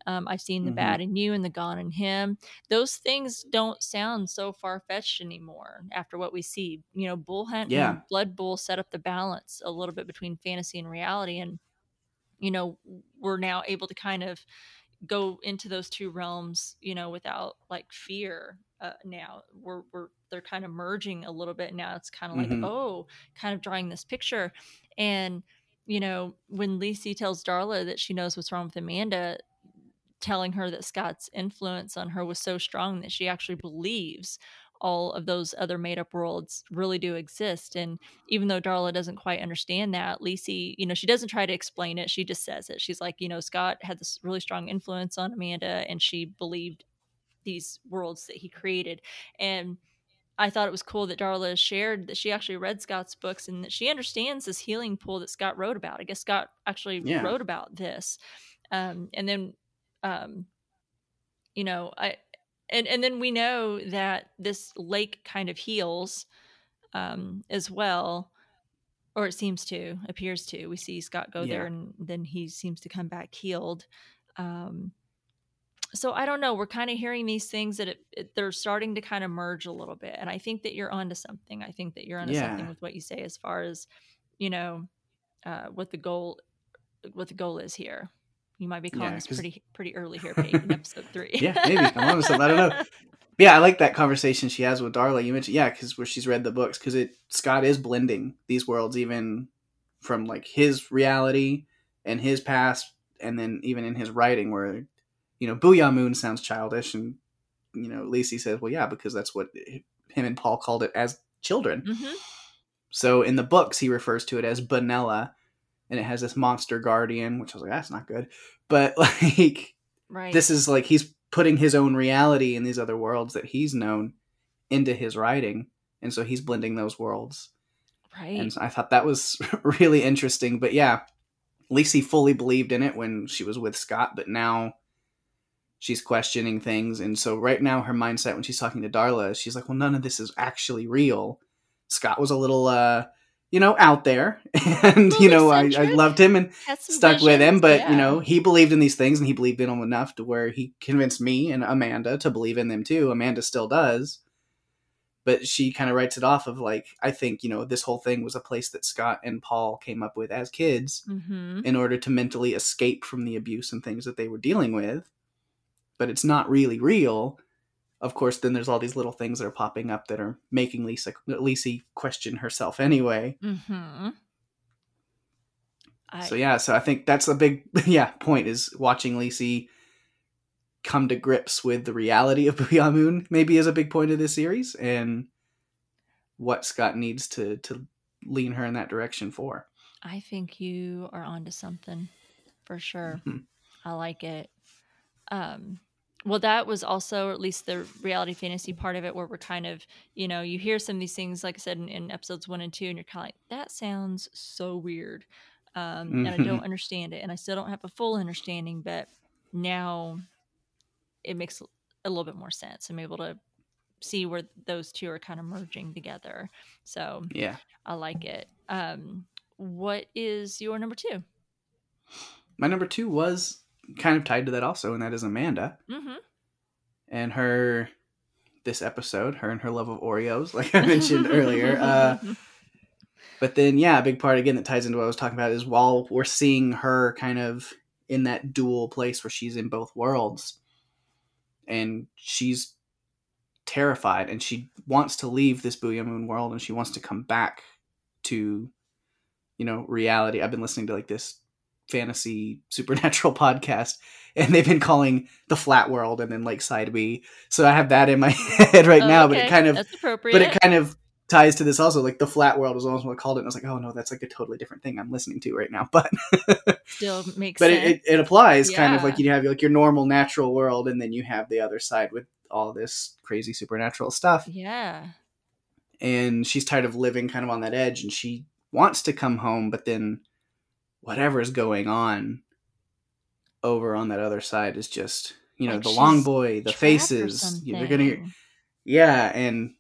Um, I've seen the Mhm. bad in you and the gone in him. Those things don't sound so far fetched anymore after what we see. You know, Bool Hunt Yeah. and Blood Bool set up the balance a little bit between fantasy and reality. And, you know, we're now able to kind of go into those two realms, you know, without like fear. Uh, now we're we're they're kind of merging a little bit. Now it's kind of like Mhm. oh, kind of drawing this picture, and you know when Lisey tells Darla that she knows what's wrong with Amanda, telling her that Scott's influence on her was so strong that she actually believes all of those other made up worlds really do exist. And even though Darla doesn't quite understand that, Lisey, you know, she doesn't try to explain it. She just says it. She's like, you know, Scott had this really strong influence on Amanda and she believed these worlds that he created. And I thought it was cool that Darla shared that she actually read Scott's books and that she understands this healing pool that Scott wrote about. I guess Scott actually Yeah. wrote about this. Um, and then, um, you know, I, and, and then we know that this lake kind of heals um, as well, or it seems to, appears to. We see Scott go there and then he seems to come back healed. Um, so I don't know. We're kind of hearing these things that it, it, they're starting to kind of merge a little bit, and I think that you're onto something. I think that you're onto something with what you say as far as you know uh, what the goal what the goal is here. You might be calling Yeah, pretty pretty early here, Pete, in episode three. Yeah, maybe. I'm on something. I don't know. yeah, I like that conversation she has with Darla. You mentioned, yeah, because where she's read the books, because it Scott is blending these worlds, even from like his reality and his past, and then even in his writing, where you know, Boo'ya Moon sounds childish, and you know, Lisey says, well, yeah, because that's what him and Paul called it as children. hmm So in the books, he refers to it as Benella, and it has this monster guardian, which I was like, that's not good, but like Right. this is like he's putting his own reality in these other worlds that he's known into his writing and so he's blending those worlds right. and i thought that was really interesting but yeah Lisey fully believed in it when she was with scott but now she's questioning things. And so right now her mindset when she's talking to darla she's like well none of this is actually real. Scott was a little uh you know out there and you know I, I loved him and stuck with him. but yeah. you know he believed in these things and he believed in them enough to where he convinced me and amanda to believe in them too. Amanda still does. But she kind of writes it off of like i think you know this whole thing was a place that scott and paul came up with as kids Mhm. in order to mentally escape from the abuse and things that they were dealing with but it's not really real of course then there's all these little things that are popping up that are making lisey lisey question herself anyway Mhm. I, so yeah, so I think that's a big yeah point is watching Lisey come to grips with the reality of Boo'ya Moon maybe is a big point of this series and what Scott needs to to lean her in that direction for. I think you are onto something for sure. Mhm. I like it. Um, well, that was also at least the reality fantasy part of it, where we're kind of, you know, you hear some of these things, like I said in, in episodes one and two, and you're kind of like, that sounds so weird, um, and I don't understand it, and I still don't have a full understanding, but now it makes a little bit more sense. I'm able to see where those two are kind of merging together. So Yeah. I like it. Um, what is your number two? My number two was kind of tied to that also, and that is Amanda Mm-hmm. and her. This episode, her and her love of Oreos, like I mentioned earlier. Uh, but then, yeah, a big part again that ties into what I was talking about is while we're seeing her kind of in that dual place where she's in both worlds, and she's terrified, and she wants to leave this Boo'ya Moon world, and she wants to come back to, you know, reality. I've been listening to like this fantasy supernatural podcast and they've been calling the flat world and then like side b so i have that in my head right Oh, now but it kind of that's appropriate. but it kind of ties to this also like the flat world was almost what I called it and i was like oh no that's like a totally different thing i'm listening to right now but still makes but sense. it, it, it applies kind of like you have like your normal natural world and then you have the other side with all this crazy supernatural stuff yeah. and she's tired of living kind of on that edge and she wants to come home but then whatever's going on over on that other side is just you know Like the long boy the faces you know, they're gonna hear yeah and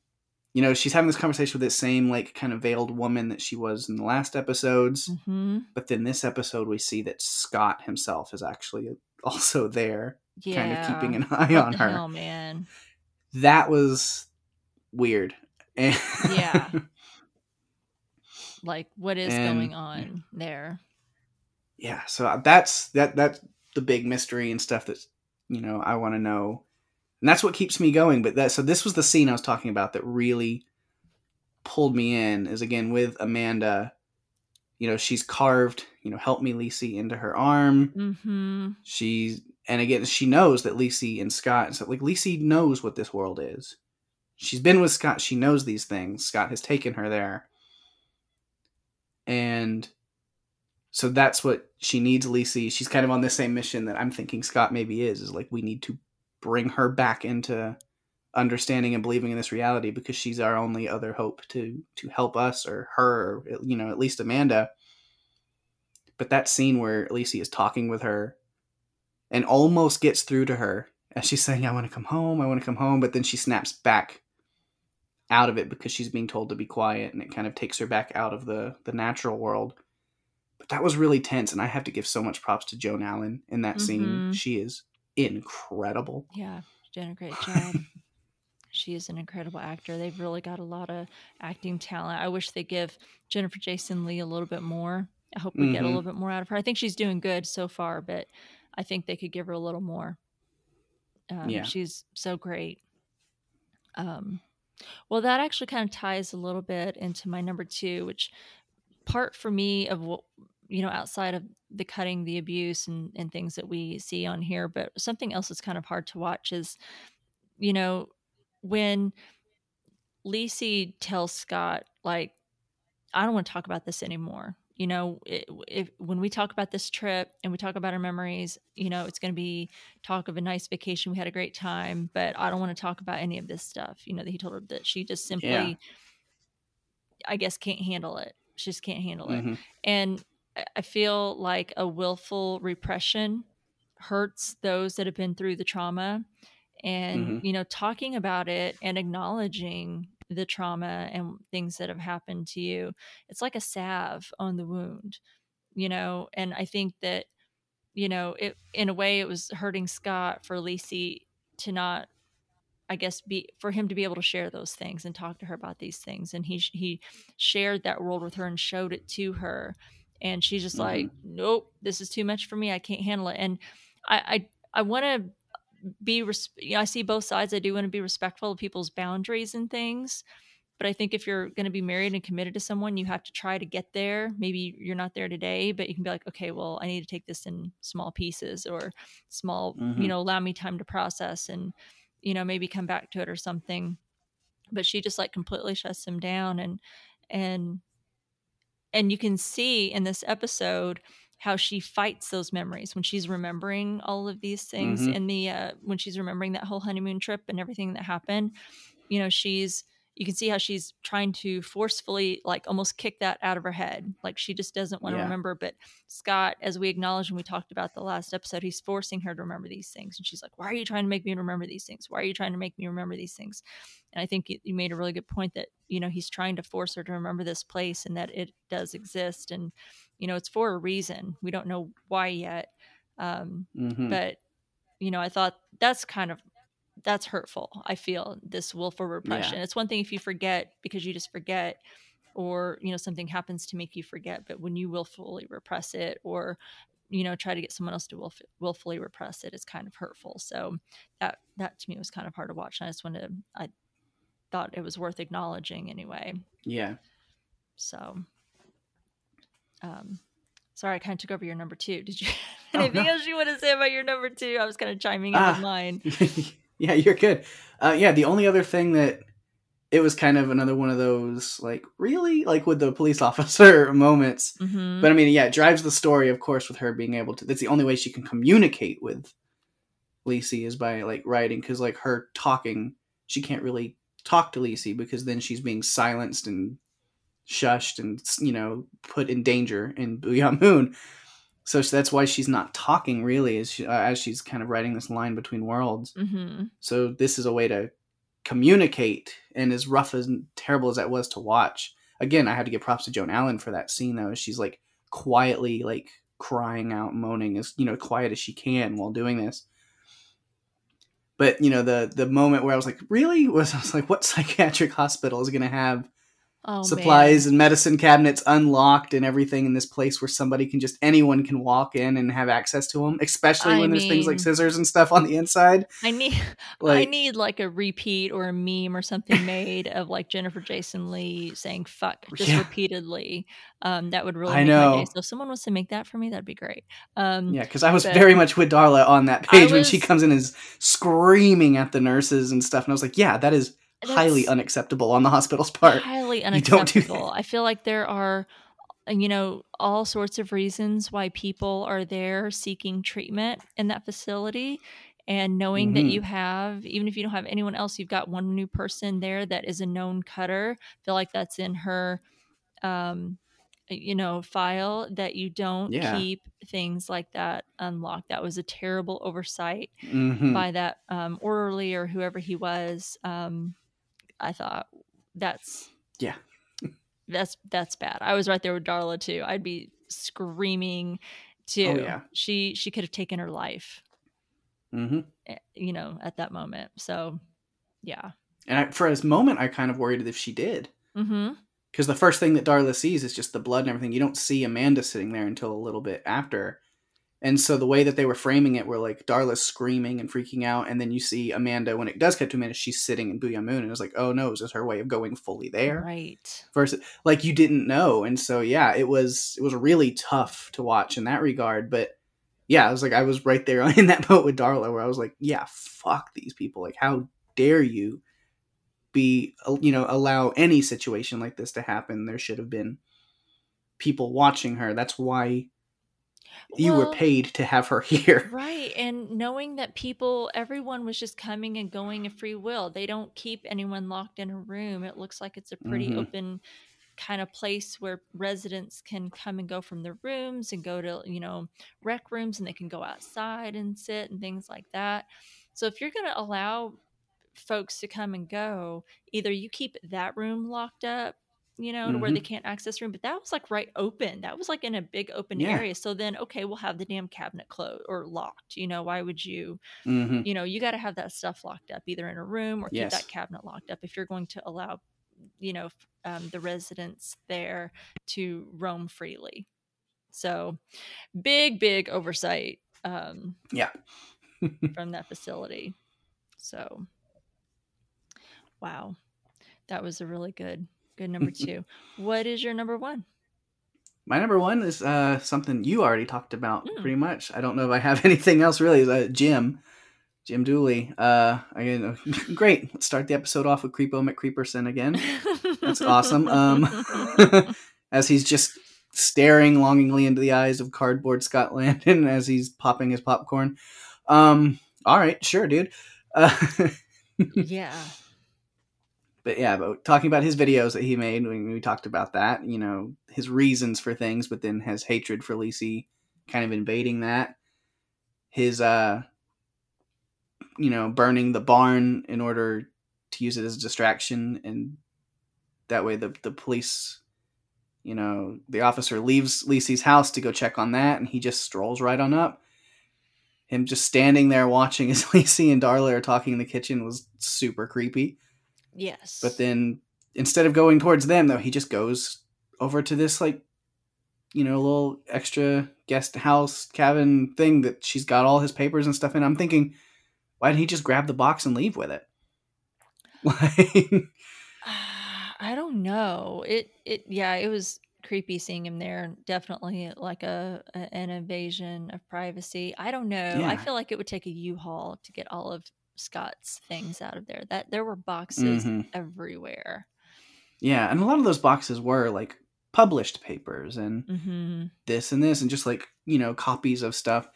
you know she's having this conversation with this same like kind of veiled woman that she was in the last episodes Mhm. but then this episode we see that scott himself is actually also there Yeah. kind of keeping an eye What on her hell, man. that was weird Yeah. Like, what is And- going on there? Yeah so that's that that's the big mystery and stuff that you know i want to know. And that's what keeps me going but that so this was the scene i was talking about that really pulled me in is again with amanda. You know she's carved you know help me Lisey into her arm. Mm-hmm. she's and again she knows that Lisey and Scott and so like Lisey knows what this world is. She's been with Scott she knows these things. Scott has taken her there. And so that's what she needs Lisey she's kind of on the same mission that I'm thinking Scott maybe is is like we need to bring her back into understanding and believing in this reality because she's our only other hope to to help us or her or, you know at least Amanda but that scene where Lisey is talking with her and almost gets through to her as she's saying, I want to come home, I want to come home, but then she snaps back out of it because she's being told to be quiet and it kind of takes her back out of the the natural world. But that was really tense and I have to give so much props to Joan Allen in that scene. Mhm. She is incredible. Yeah. Doing a great job. she is an incredible actor. They've really got a lot of acting talent. I wish they give Jennifer Jason Lee a little bit more. I hope we get a Mhm. little bit more out of her. I think she's doing good so far, but I think they could give her a little more. Um, Yeah. She's so great. Um, well, that actually kind of ties a little bit into my number two, which part for me of what you know outside of the cutting the abuse and, and things that we see on here but something else that's kind of hard to watch is you know when Lisey tells Scott like I don't want to talk about this anymore you know it, if when we talk about this trip and we talk about our memories you know it's going to be talk of a nice vacation we had a great time but I don't want to talk about any of this stuff you know that he told her that she just simply Yeah. I guess can't handle it she just can't handle it Mhm. and I- feel like a willful repression hurts those that have been through the trauma. And, Mhm. you know, talking about it and acknowledging the trauma and things that have happened to you, it's like a salve on the wound, you know. And I think that, you know, it in a way it was hurting Scott for Lisey to not I guess be for him to be able to share those things and talk to her about these things, and he he shared that world with her and showed it to her, and she's just Mhm. like, nope, this is too much for me. I can't handle it. And I I, I want to be, res- you know, I see both sides. I do want to be respectful of people's boundaries and things, but I think if you're going to be married and committed to someone, you have to try to get there. Maybe you're not there today, but you can be like, okay, well, I need to take this in small pieces or small, Mhm. you know, allow me time to process and you know maybe come back to it or something but she just like completely shuts him down and and and you can see in this episode how she fights those memories when she's remembering all of these things Mhm. in the uh, when she's remembering that whole honeymoon trip and everything that happened you know she's you can see how she's trying to forcefully like almost kick that out of her head like she just doesn't want to Yeah. remember but scott as we acknowledged when we talked about the last episode he's forcing her to remember these things and she's like why are you trying to make me remember these things why are you trying to make me remember these things and i think you, you made a really good point that you know he's trying to force her to remember this place and that it does exist and you know it's for a reason we don't know why yet um Mhm. but you know i thought that's kind of that's hurtful i feel this willful repression. It's one thing if you forget because you just forget or you know something happens to make you forget but when you willfully repress it or you know try to get someone else to willf- willfully repress it it's kind of hurtful. So that that to me was kind of hard to watch and i just wanted to i thought it was worth acknowledging anyway. Yeah. so um sorry i kind of took over your number two. Did you Oh, anything no. else you want to say about your number two? I was kind of chiming in Ah. with mine yeah, you're good. Uh, yeah, the only other thing that it was kind of another one of those like really like with the police officer moments. hmm But I mean, yeah, it drives the story, of course, with her being able to. That's the only way she can communicate with Lisey is by like writing, because like her talking, she can't really talk to Lisey because then she's being silenced and shushed and you know put in danger in Boo'ya Moon. So that's why she's not talking really, as she, uh, as she's kind of writing this line between worlds. hmm So this is a way to communicate, and as rough and terrible as that was to watch, again, I had to give props to Joan Allen for that scene though. She's like quietly like crying out, moaning as you know, quiet as she can while doing this. But you know, the the moment where I was like, really, was I was like, what psychiatric hospital is going to have oh, supplies man. and medicine cabinets unlocked and everything in this place where somebody can just anyone can walk in and have access to them, especially I when there's things like scissors and stuff on the inside. I need I Like, need like a repeat or a meme or something made of like Jennifer Jason Lee saying "fuck" just Yeah. repeatedly. Um, that would really I make my day. know. So if someone wants to make that for me, that'd be great. Um, Yeah, because I was very much with Darla on that I page when she comes in and is screaming at the nurses and stuff, and I was like, yeah, that is highly unacceptable on the hospital's part. highly don't do unacceptable. I feel like there are, uh, you know, all sorts of reasons why people are there seeking treatment in that facility. And knowing that Mhm. you have, even if you don't have anyone else, you've got one new person there that is a known cutter. I feel like that's in her, um, you know, file that you don't Yeah. keep things like that unlocked. That was a terrible oversight Mhm. by that um, orderly or whoever he was. Um, I thought that's Yeah. that's that's bad. I was right there with Darla too. I'd be screaming too. Oh, yeah. She she could have taken her life, hmm eh, you know, at that moment. So, yeah. And I, for this moment, I kind of worried if she did. Mm-hmm. Because the first thing that Darla sees is just the blood and everything. You don't see Amanda sitting there until a little bit after. And so the way that they were framing it, were like Darla's screaming and freaking out, and then you see Amanda when it does cut to Amanda, she's sitting in Boo'ya Moon, and it's like, oh no, is this her way of going fully there? Right. Versus, like you didn't know, and so yeah, it was it was really tough to watch in that regard. But yeah, I was like, I was right there in that boat with Darla, where I was like, yeah, fuck these people, like how dare you be uh, you know allow any situation like this to happen? There should have been people watching her. That's why you were paid to have her here. Right. And knowing that people, everyone was just coming and going of free will. They don't keep anyone locked in a room. It looks like it's a pretty Mhm. open kind of place where residents can come and go from their rooms and go to, you know, rec rooms and they can go outside and sit and things like that. So if you're going to allow folks to come and go, either you keep that room locked up, you know, to where they can't access room, but that was like right open. That was like in a big open Yeah. area. So then, okay, we'll have the damn cabinet closed or locked. You know, why would you, hmm you know, you got to have that stuff locked up either in a room or keep Yes. that cabinet locked up if you're going to allow, you know, um, the residents there to roam freely. So big, big oversight um, Yeah. from that facility. So, wow, that was a really good, good number two. what is your number one? My number one is uh, something you already talked about Mm. pretty much. I don't know if I have anything else really. Uh, Jim, Jim Dooley. Uh, again, great. Let's start the episode off with Creepo McCreeperson again. That's awesome. Um, as he's just staring longingly into the eyes of cardboard Scott Landon as he's popping his popcorn. Um, all right, sure, dude. Uh, yeah. But yeah, but talking about his videos that he made, we, we talked about that. You know, his reasons for things, but then his hatred for Lisey kind of invading that. His, uh, you know, burning the barn in order to use it as a distraction, and that way the the police, you know, the officer leaves Lisey's house to go check on that, and he just strolls right on up. Him just standing there watching as Lisey and Darla are talking in the kitchen was super creepy. Yes. But then instead of going towards them, though, he just goes over to this like, you know, little extra guest house cabin thing that she's got all his papers and stuff in. I'm thinking, why didn't he just grab the box and leave with it? Like, I don't know. It it yeah, it was creepy seeing him there. Definitely like a, a an invasion of privacy. I don't know. I feel like it would take a U-Haul to get all of Scott's things out of there. That there were boxes Mhm. everywhere. yeah, and a lot of those boxes were like published papers and hmm this and this and just like you know copies of stuff.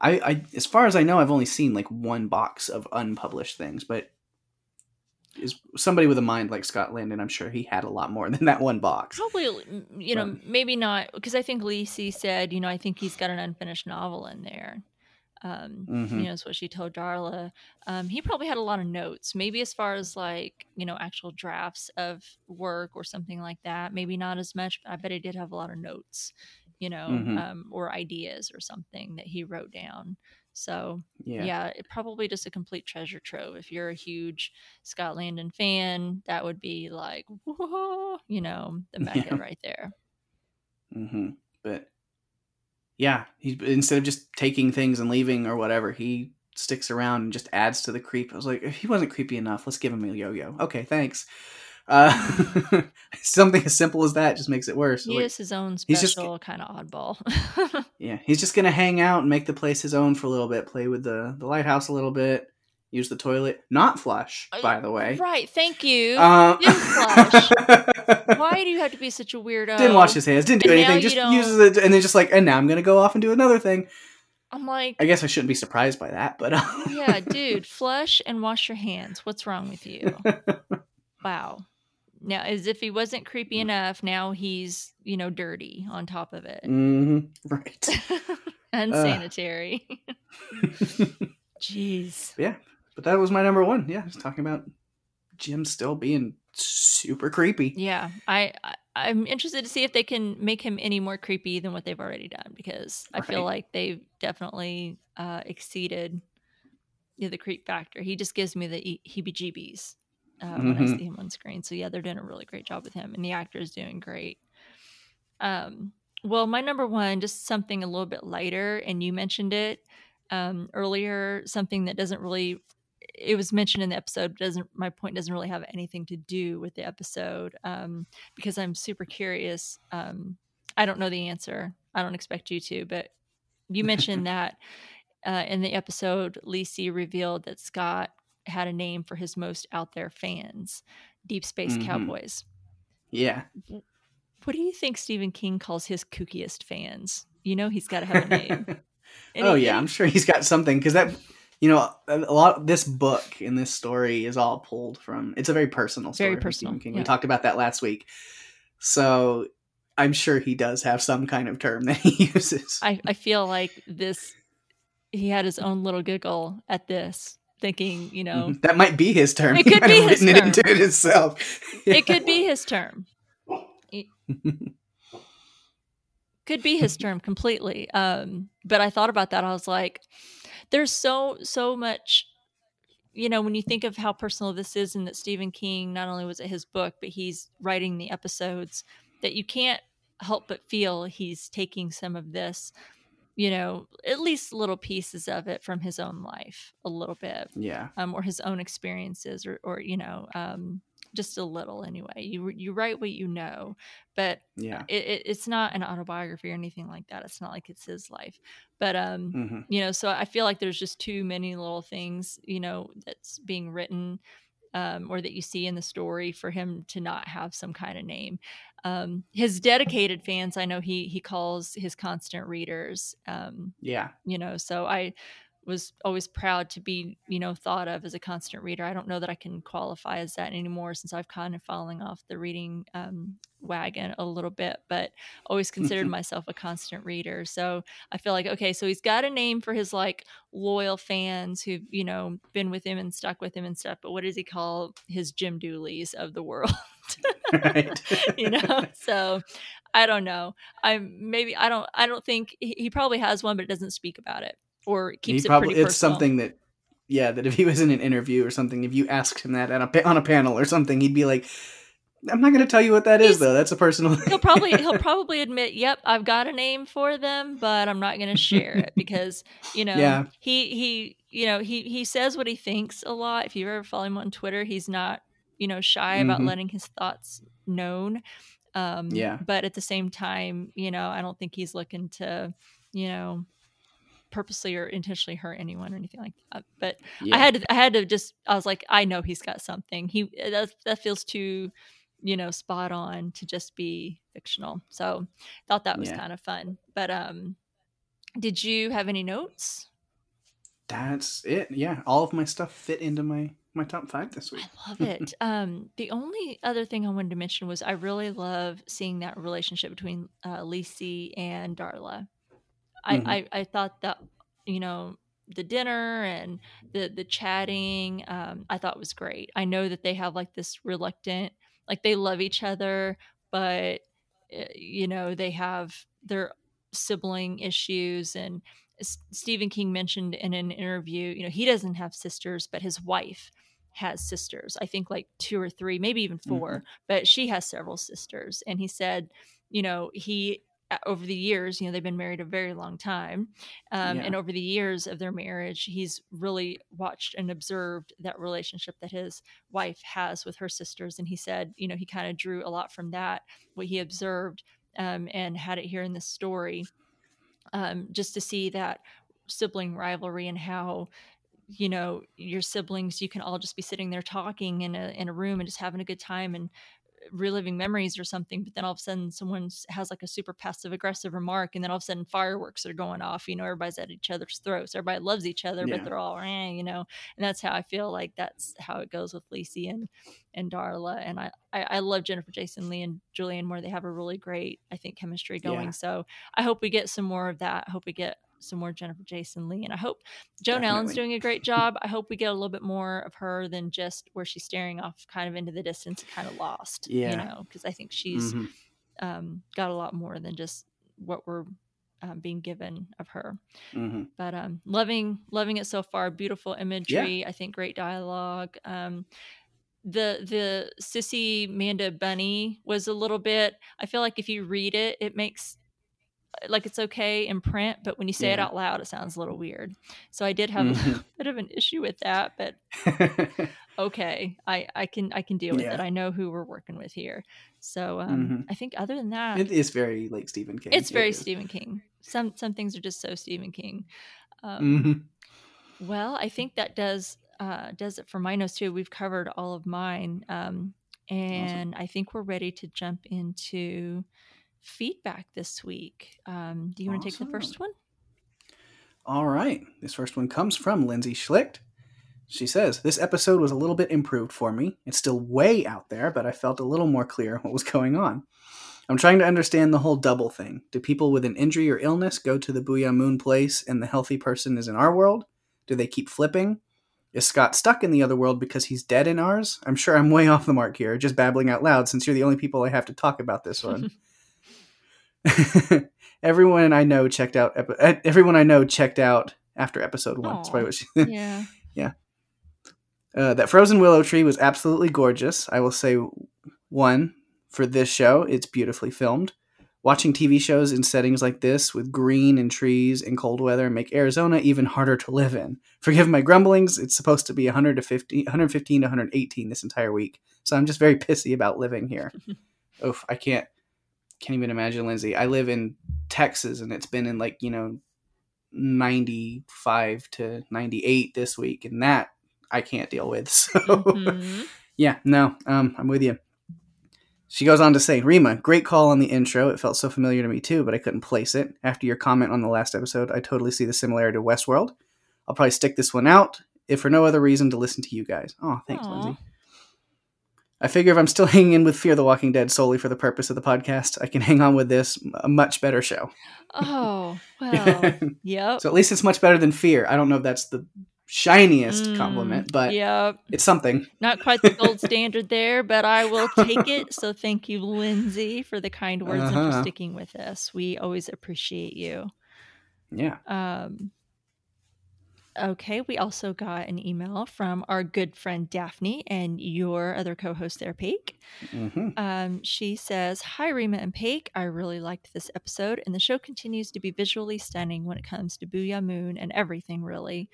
I, I as far as I know, I've only seen like one box of unpublished things, but is somebody with a mind like Scott Landon, I'm sure he had a lot more than that one box. Probably, you know, maybe not because I think Lisey said, you know, I think he's got an unfinished novel in there. Um, Mhm. You know, is what she told Darla. Um, he probably had a lot of notes, maybe as far as like, you know, actual drafts of work or something like that. Maybe not as much, but I bet he did have a lot of notes, you know, Mhm. um, or ideas or something that he wrote down. So Yeah. yeah, it probably just a complete treasure trove. If you're a huge Scott Landon fan, that would be like, whoa, you know, the mecca Yeah. right there. mm-hmm. But yeah, he instead of just taking things and leaving or whatever, he sticks around and just adds to the creep. I was like, if he wasn't creepy enough, let's give him a yo-yo. Okay, thanks. Uh, something as simple as that just makes it worse. He Like, is his own he's just- special kind of oddball. yeah, he's just gonna hang out and make the place his own for a little bit, play with the the lighthouse a little bit, use the toilet, not flush, Uh, by the way. right. Thank you. Uh, Didn't flush. Why do you have to be such a weirdo? Didn't wash his hands, didn't do And anything, just uses it, and then just like, and now I'm gonna go off and do another thing. I'm like, I guess I shouldn't be surprised by that, but uh, yeah, dude, flush and wash your hands. What's wrong with you? Wow. Now, as if he wasn't creepy enough, now he's, you know, dirty on top of it. hmm right. Unsanitary. Jeez. But that was my number one. Yeah, just talking about Jim still being super creepy. Yeah, I, I I'm interested to see if they can make him any more creepy than what they've already done because I feel like they've definitely uh, exceeded you know, the creep factor. He just gives me the heebie-jeebies uh, when I Mhm. see him on screen. So yeah, they're doing a really great job with him, and the actor is doing great. Um, well, my number one, just something a little bit lighter, and you mentioned it um, earlier. Something that doesn't really it was mentioned in the episode but doesn't my point doesn't really have anything to do with the episode um, because i'm super curious um, i don't know the answer i don't expect you to but you mentioned that uh, in the episode lisey revealed that scott had a name for his most out there fans deep space Mhm. cowboys Yeah. what do you think stephen king calls his kookiest fans you know he's got to have a name oh yeah, I'm sure he's got something because that, you know, a lot. This book and this story is all pulled from. It's a very personal story. Very personal, King. yeah. We talked about that last week, so I'm sure he does have some kind of term that he uses. I, I feel like this he had his own little giggle at this thinking you know Mhm. That might be his term. It He could be his written it term. into it himself. it could be his term could be his term completely um but i thought about that i was like there's so so much you know when you think of how personal this is and that stephen king not only was it his book but he's writing the episodes that you can't help but feel he's taking some of this you know at least little pieces of it from his own life a little bit yeah. um, or his own experiences, or, or you know, um, just a little anyway. You you write what you know, but Yeah. it, it, it's not an autobiography or anything like that. It's not like it's his life, but um, hmm you know, so I feel like there's just too many little things, you know, that's being written um, or that you see in the story for him to not have some kind of name. Um, his dedicated fans, I know he he calls his constant readers. Um, Yeah. you know, so I was always proud to be, you know, thought of as a constant reader. I don't know that I can qualify as that anymore since I've kind of falling off the reading um, wagon a little bit, but always considered myself a constant reader. So I feel like, okay, so he's got a name for his like loyal fans who've, you know, been with him and stuck with him and stuff, but what does he call his Jim Dooleys of the world? right. you know so i don't know i'm maybe i don't i don't think he, he probably has one but it doesn't speak about it or keeps he it probably pretty it's personal. something that yeah that if he was in an interview or something if you asked him that at a, on a panel or something he'd be like i'm not going to tell you what that is though that's a personal he'll probably he'll probably admit yep i've got a name for them but i'm not going to share it because you know Yeah. he he you know he he says what he thinks a lot if you ever follow him on twitter he's not you know shy about Mhm. letting his thoughts known um Yeah. but at the same time you know i don't think he's looking to you know purposely or intentionally hurt anyone or anything like that but yeah. I had to, I had to just I was like I know he's got something. He that that feels too you know spot on to just be fictional. So thought that was Yeah. kind of fun. But um did you have any notes? that's it yeah all of my stuff fit into my my top five this week I love it. um the only other thing I wanted to mention was I really love seeing that relationship between uh Lisey and Darla. I, Mhm. I I thought that you know the dinner and the the chatting um I thought was great. I know that they have like this reluctant like they love each other but uh, you know they have their sibling issues and S- Stephen King mentioned in an interview, you know, he doesn't have sisters but his wife has sisters. I think like two or three, maybe even 4 but she has several sisters and he said, you know, he over the years, you know, they've been married a very long time. Um, Yeah. And over the years of their marriage, he's really watched and observed that relationship that his wife has with her sisters. And he said, you know, he kind of drew a lot from that, what he observed, um, and had it here in this story, um, just to see that sibling rivalry and how you know your siblings you can all just be sitting there talking in a in a room and just having a good time and reliving memories or something but then all of a sudden someone has like a super passive aggressive remark and then all of a sudden fireworks are going off you know everybody's at each other's throats everybody loves each other Yeah. but they're all eh, you know and that's how i feel like that's how it goes with lisey and and darla and i i, I love jennifer jason lee and julianne moore they have a really great i think chemistry going Yeah. so i hope we get some more of that i hope we get some more jennifer jason lee and i hope joan allen's doing a great job. I hope we get a little bit more of her than just where she's staring off kind of into the distance kind of lost yeah. you know because i think she's Mhm. um, got a lot more than just what we're um, being given of her. Mhm. but um loving loving it so far. Beautiful imagery. I think great dialogue. Um the the sissy manda bunny was a little bit i feel like if you read it it makes like it's okay in print but when you say it out loud it sounds a little weird so i did have a Mhm. bit of an issue with that but okay i i can i can deal with Yeah. it i know who we're working with here so um Mhm. i think other than that it is very like stephen king it's very is. Stephen King. Some some things are just so Stephen King. Um, Mhm. Well, I think that does uh, does it for my notes too. We've covered all of mine, um, and I think we're ready to jump into feedback this week. Um, do you want to take the first one? All right. This first one comes from Lindsay Schlicht. She says, This episode was a little bit improved for me. It's still way out there, but I felt a little more clear what was going on. I'm trying to understand the whole double thing. Do people with an injury or illness go to the Boo'ya Moon place and the healthy person is in our world? Do they keep flipping? Is Scott stuck in the other world because he's dead in ours? I'm sure I'm way off the mark here, just babbling out loud since you're the only people I have to talk about this one. everyone I know checked out. Epi- eh, everyone I know checked out after episode one. That's probably what she. yeah. uh, that frozen willow tree was absolutely gorgeous. I will say one for this show. It's beautifully filmed. Watching TV shows in settings like this with green and trees and cold weather make Arizona even harder to live in. Forgive my grumblings. It's supposed to be 150, 115 to 118 this entire week. So I'm just very pissy about living here. Oof, I can't can't even imagine Lindsay. I live in Texas and it's been in like, you know, 95 to 98 this week and that I can't deal with. So Mhm. yeah, no, um, I'm with you. She goes on to say, Rima, great call on the intro. It felt so familiar to me too, but I couldn't place it. After your comment on the last episode, I totally see the similarity to Westworld. I'll probably stick this one out, if for no other reason to listen to you guys. Oh, thanks, Aw. Lindsay. I figure if I'm still hanging in with Fear the Walking Dead solely for the purpose of the podcast, I can hang on with this, a much better show. Oh, well. Yep. So at least it's much better than Fear. I don't know if that's the shiniest Mm, compliment, but Yep. it's something. Not quite the gold standard there, but I will take it. So thank you, Lindsay, for the kind words and for Uh-huh. sticking with us. We always appreciate you. Yeah. Um, okay, we also got an email from our good friend Daphne and your other co host there, Paik. hmm Um, she says, Hi, Rima and Paik. I really liked this episode, and the show continues to be visually stunning when it comes to Boo'ya Moon and everything, really.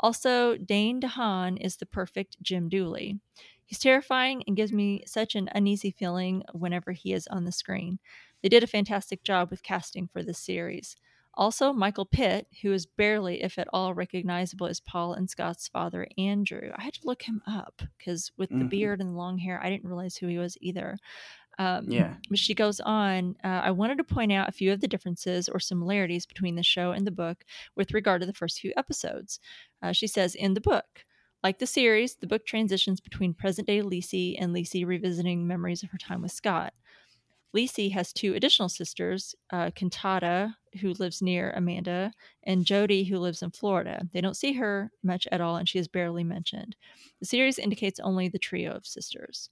Also, Dane DeHaan is the perfect Jim Dooley. He's terrifying and gives me such an uneasy feeling whenever he is on the screen. They did a fantastic job with casting for this series. Also, Michael Pitt, who is barely, if at all, recognizable as Paul and Scott's father, Andrew. I had to look him up because with the Mhm. beard and the long hair, I didn't realize who he was either. Um, Yeah. But she goes on, uh, I wanted to point out a few of the differences or similarities between the show and the book with regard to the first few episodes. Uh, she says, in the book, like the series, the book transitions between present day Lisey and Lisey revisiting memories of her time with Scott. Lisey has two additional sisters, uh, Cantata, who lives near Amanda, and Jody, who lives in Florida. They don't see her much at all, and she is barely mentioned. The series indicates only the trio of sisters.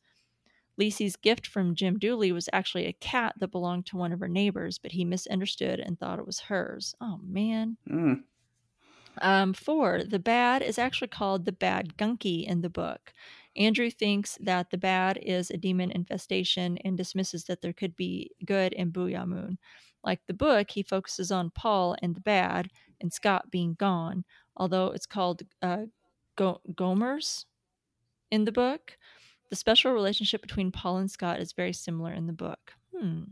Lisey's gift from Jim Dooley was actually a cat that belonged to one of her neighbors, but he misunderstood and thought it was hers. Oh, man. Mm. Um, four, the bad is actually called the bad gunky in the book. Andrew thinks that the bad is a demon infestation and dismisses that there could be good in Boo'ya Moon. Like the book, he focuses on Paul and the bad and Scott being gone, although it's called uh, Go- Gomers in the book. The special relationship between Paul and Scott is very similar in the book. Hmm.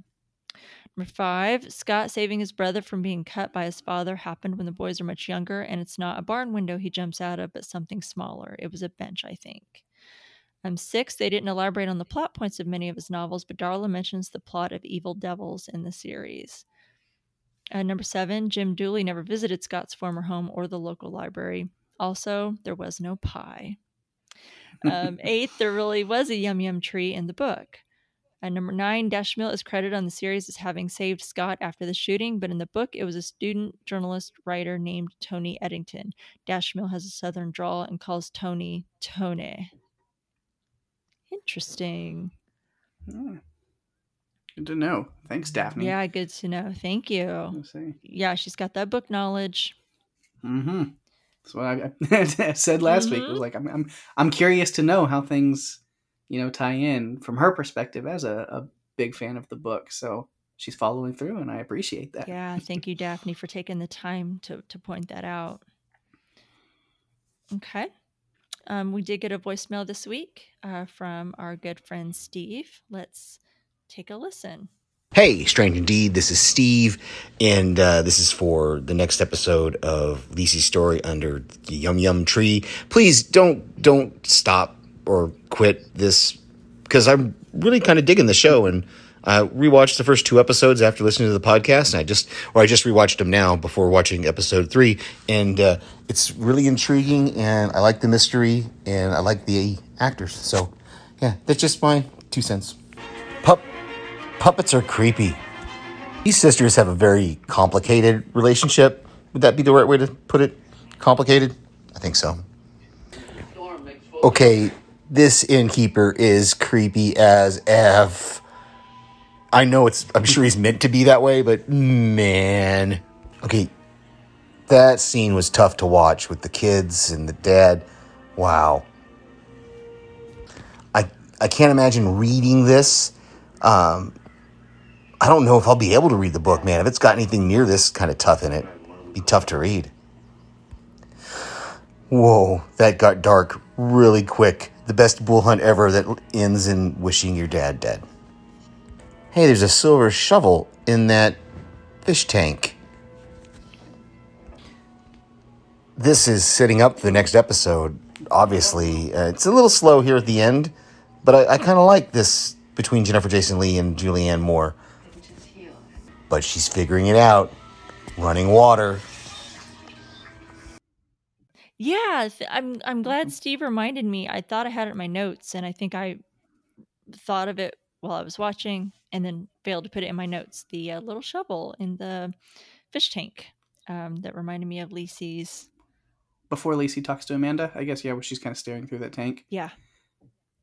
Number five, Scott saving his brother from being cut by his father happened when the boys are much younger, and it's not a barn window he jumps out of, but something smaller. It was a bench, I think. Um, six, they didn't elaborate on the plot points of many of his novels, but Darla mentions the plot of Evil Devils in the series. Uh, number seven, Jim Dooley never visited Scott's former home or the local library. Also, there was no pie. Um, eight, there really was a yum yum tree in the book. And number nine, Dashmiell is credited on the series as having saved Scott after the shooting, but in the book, it was a student journalist writer named Tony Eddington. Dashmiell has a southern drawl and calls Tony Tony. Interesting. Mm. Good to know. Thanks, Daphne. Yeah, good to know. Thank you. Yeah, she's got that book knowledge. Mm-hmm. That's what I, I said last week. It was like I'm, I'm I'm curious to know how things, you know, tie in from her perspective as a, a big fan of the book. So she's following through, and I appreciate that. Yeah, thank you, Daphne, for taking the time to, to point that out. Okay. Um, we did get a voicemail this week uh, from our good friend Steve. Let's take a listen. Hey, Strange Indeed, this is Steve, and uh, this is for the next episode of Lisey's story under the Yum Yum Tree. Please don't don't stop or quit this because I'm really kind of digging the show, and I rewatched the first two episodes after listening to the podcast, and I just or I just rewatched them now before watching episode three, and uh, it's really intriguing, and I like the mystery, and I like the actors. So, yeah, that's just my two cents. Pup. Puppets are creepy. These sisters have a very complicated relationship. Would that be the right way to put it? Complicated? I think so. Okay, this innkeeper is creepy as F. I know it's, I'm sure he's meant to be that way, but man. Okay, that scene was tough to watch with the kids and the dad. Wow. I, I can't imagine reading this. Um, I don't know if I'll be able to read the book, man. If it's got anything near this kind of tough in it, be tough to read. Whoa, that got dark really quick. The best bool hunt ever that ends in wishing your dad dead. Hey, there's a silver shovel in that fish tank. This is setting up the next episode. obviously, uh, it's a little slow here at the end, but I, I kind of like this between Jennifer Jason Leigh and Julianne Moore. But she's figuring it out. Running water. Yeah, I'm I'm glad Steve reminded me. I thought I had it in my notes, and I think I thought of it while I was watching, and then failed to put it in my notes. The uh, little shovel in the fish tank um, that reminded me of Lisey's. Before Lisey talks to Amanda, I guess yeah, where she's kind of staring through that tank. Yeah,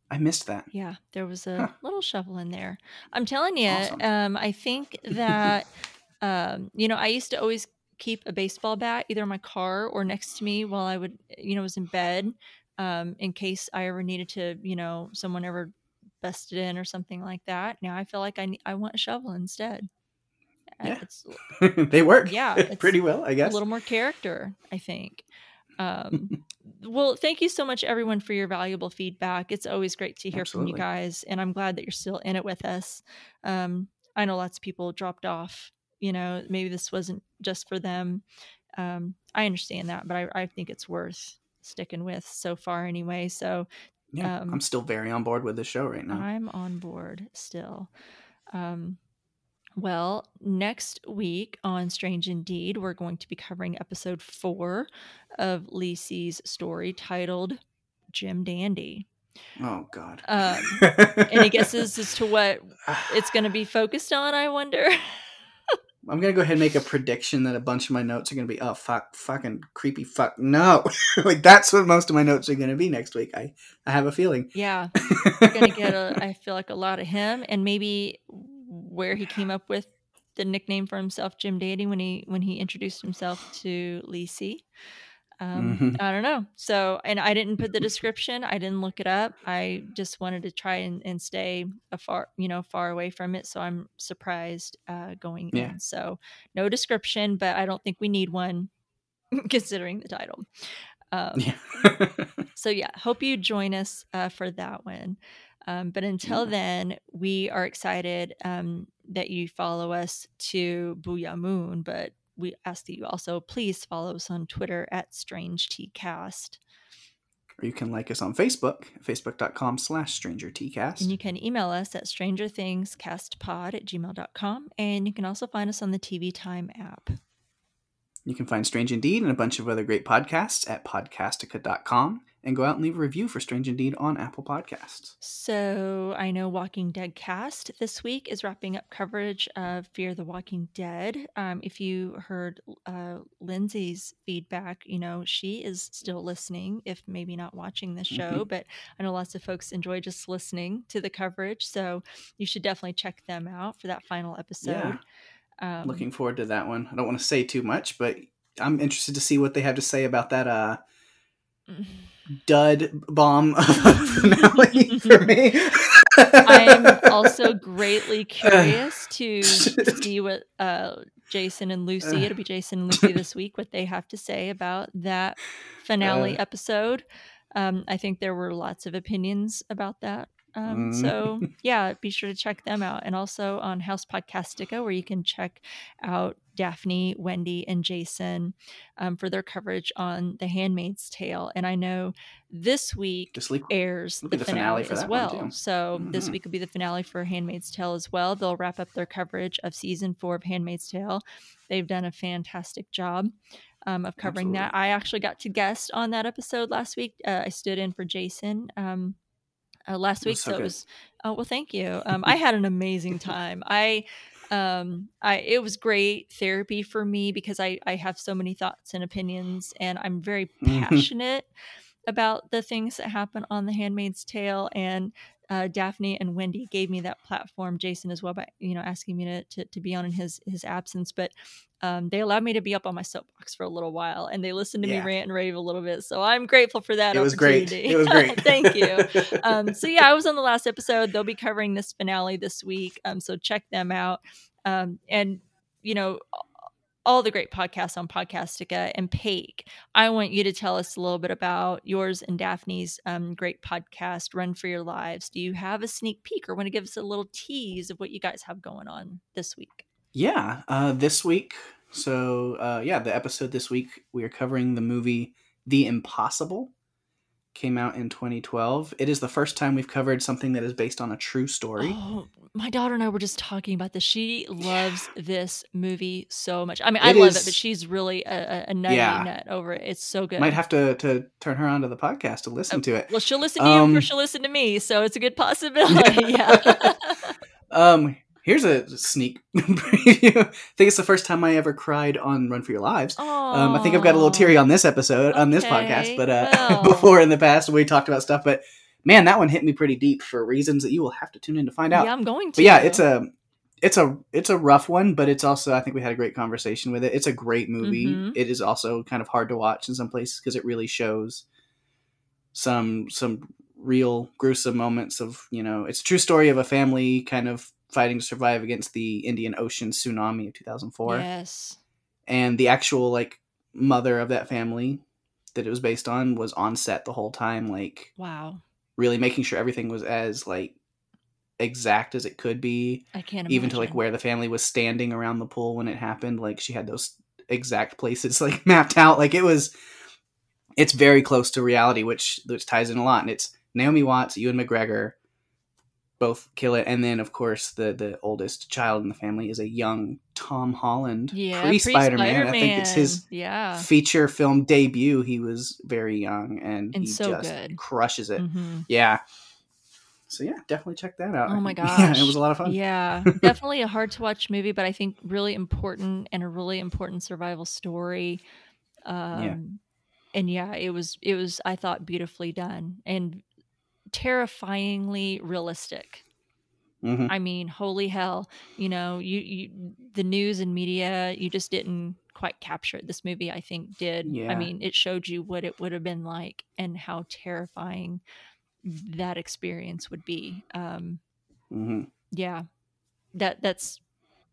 I missed that. yeah, there was a Huh. little shovel in there. I'm telling you, Awesome. um, I think that um, you know I used to always keep a baseball bat either in my car or next to me while I would you know was in bed um, in case I ever needed to you know someone ever busted in or something like that. Now I feel like I I want a shovel instead. Uh, Yeah. They work. Yeah, pretty well, I guess. A little more character, I think. Um, well, thank you so much, everyone, for your valuable feedback. It's always great to hear from you guys, and I'm glad that you're still in it with us. Um, I know lots of people dropped off. You know, maybe this wasn't just for them. Um, I understand that, but I, I think it's worth sticking with so far anyway. So yeah, um, I'm still very on board with the show right now. I'm on board still. Um, well, next week on Strange Indeed, we're going to be covering episode four of Lisey's story titled Jim Dandy. oh God. Um, Any guesses as to what it's going to be focused on, I wonder? I'm gonna go ahead and make a prediction that a bunch of my notes are gonna be oh fuck fucking creepy fuck no like that's what most of my notes are gonna be next week. I I have a feeling. yeah, we're going to get, a, I feel like, a lot of him and maybe where he came up with the nickname for himself, Jim Dandy, when he when he introduced himself to Lisey. Um, Mhm. I don't know. So, and I didn't put the description. I didn't look it up. I just wanted to try and, and stay a far, you know, far away from it. So I'm surprised uh, going Yeah. in. So no description, but I don't think we need one considering the title. Um, yeah. so yeah, hope you join us uh, for that one. Um, but until Yeah. then, we are excited um, that you follow us to Boo'ya Moon. But we ask that you also please follow us on Twitter at Strange Cast, or you can like us on Facebook, facebook.com slash stranger and you can email us at strangerthingscastpod at gmail.com. And you can also find us on the TV Time app. You can find Strange Indeed and a bunch of other great podcasts at podcastica.com and go out and leave a review for Strange Indeed on Apple Podcasts. So I know Walking Dead cast this week is wrapping up coverage of Fear the Walking Dead. Um, if you heard uh, Lindsay's feedback, you know she is still listening, if maybe not watching the show. But I know lots of folks enjoy just listening to the coverage, so you should definitely check them out for that final episode. Um, Looking forward to that one. I don't want to say too much, but I'm interested to see what they have to say about that uh dud bomb finale for me. I'm also greatly curious to see what uh, Jason and Lucy, it'll be Jason and Lucy this week, what they have to say about that finale Uh. episode. Um, I think there were lots of opinions about that. Um, Mm. So, yeah, be sure to check them out. And also on House Podcastica, where you can check out Daphne, Wendy, and Jason um, for their coverage on The Handmaid's Tale. And I know this week Just airs the, the finale, finale for as that well. So this Mhm. week will be the finale for Handmaid's Tale as well. They'll wrap up their coverage of season four of Handmaid's Tale. They've done a fantastic job um, of covering that. I actually got to guest on that episode last week. Uh, I stood in for Jason. Um, uh, last week, so so it was. Oh well, thank you. Um, I had an amazing time. I, um, I it was great therapy for me because I I have so many thoughts and opinions, and I'm very Mhm. passionate about the things that happen on The Handmaid's Tale. And uh, Daphne and Wendy gave me that platform. Jason as well, by you know asking me to to, to be on in his his absence, but. Um, they allowed me to be up on my soapbox for a little while, and they listened to Yeah. me rant and rave a little bit. So I'm grateful for that. It was great. It was great. Thank you um, so yeah, I was on the last episode. They'll be covering this finale this week, um, so check them out. Um, and you know, all the great podcasts on Podcastica and Paik. I want you to tell us a little bit about yours and Daphne's um, great podcast, Run for Your Lives. Do you have a sneak peek or want to give us a little tease of what you guys have going on this week? Yeah, uh, this week. So uh, yeah, the episode this week we are covering the movie The Impossible. Came out in 2012. It is the first time we've covered something that is based on a true story. Oh, my daughter and I were just talking about this. She loves this movie so much. I mean, I It love is- it, but she's really a, a, nutty Yeah. nut over it. It's so good. Might have to to turn her onto the podcast to listen Oh, to it. Well, she'll listen to you Um, or she'll listen to me, so it's a good possibility. yeah. Um, here's a sneak preview. I think it's the first time I ever cried on Run for Your Lives. Um, I think I've got a little teary on this episode, on this podcast, but uh, well. before in the past we talked about stuff. But man, that one hit me pretty deep for reasons that you will have to tune in to find out. Yeah, I'm going to. But yeah, it's a it's a it's a rough one, but it's also I think we had a great conversation with it. It's a great movie. Mhm. It is also kind of hard to watch in some places because it really shows some some real gruesome moments of you know it's a true story of a family kind of fighting to survive against the Indian Ocean tsunami of 2004 Yes. and the actual like mother of that family that it was based on was on set the whole time like Wow. really making sure everything was as like exact as it could be I can't imagine. even to like where the family was standing around the pool when it happened like she had those exact places like mapped out like it was it's very close to reality which which ties in a lot and it's naomi watts ewan mcgregor both kill it and then of course the the oldest child in the family is a young tom holland yeah, pre spider-man i think it's his Yeah. feature film debut he was very young and, And he so just good. crushes it Mhm. yeah so yeah definitely check that out Oh my yeah gosh. it was a lot of fun Yeah, definitely a hard to watch movie, but I think really important and a really important survival story. Um, And yeah, it was it was I thought beautifully done and terrifyingly realistic. Mhm. I mean, holy hell! You know, you you the news and media you just didn't quite capture it. This movie, I think, did. Yeah. I mean, it showed you what it would have been like and how terrifying that experience would be. Um, Mhm. yeah that that's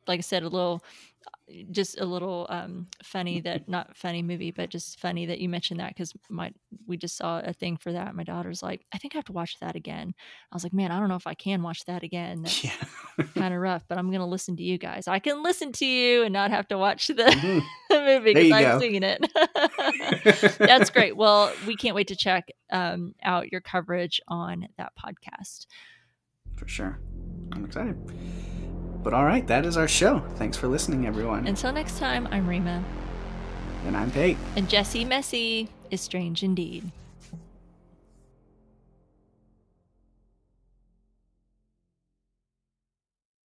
like i said a little just a little um funny that not funny movie but just funny that you mentioned that because my we just saw a thing for that. My daughter's like i think i have to watch that again. I was like man i don't know if i can watch that again. That's yeah. kind of rough but i'm gonna listen to you guys. I can listen to you and not have to watch the, Mhm. the movie because i've go. seen it. That's great. Well we can't wait to check um, out your coverage on that podcast. For sure. I'm excited. But all right, that is our show. Thanks for listening, everyone. until next time i'm rima and I'm Tate. And Jesse Messy is strange indeed.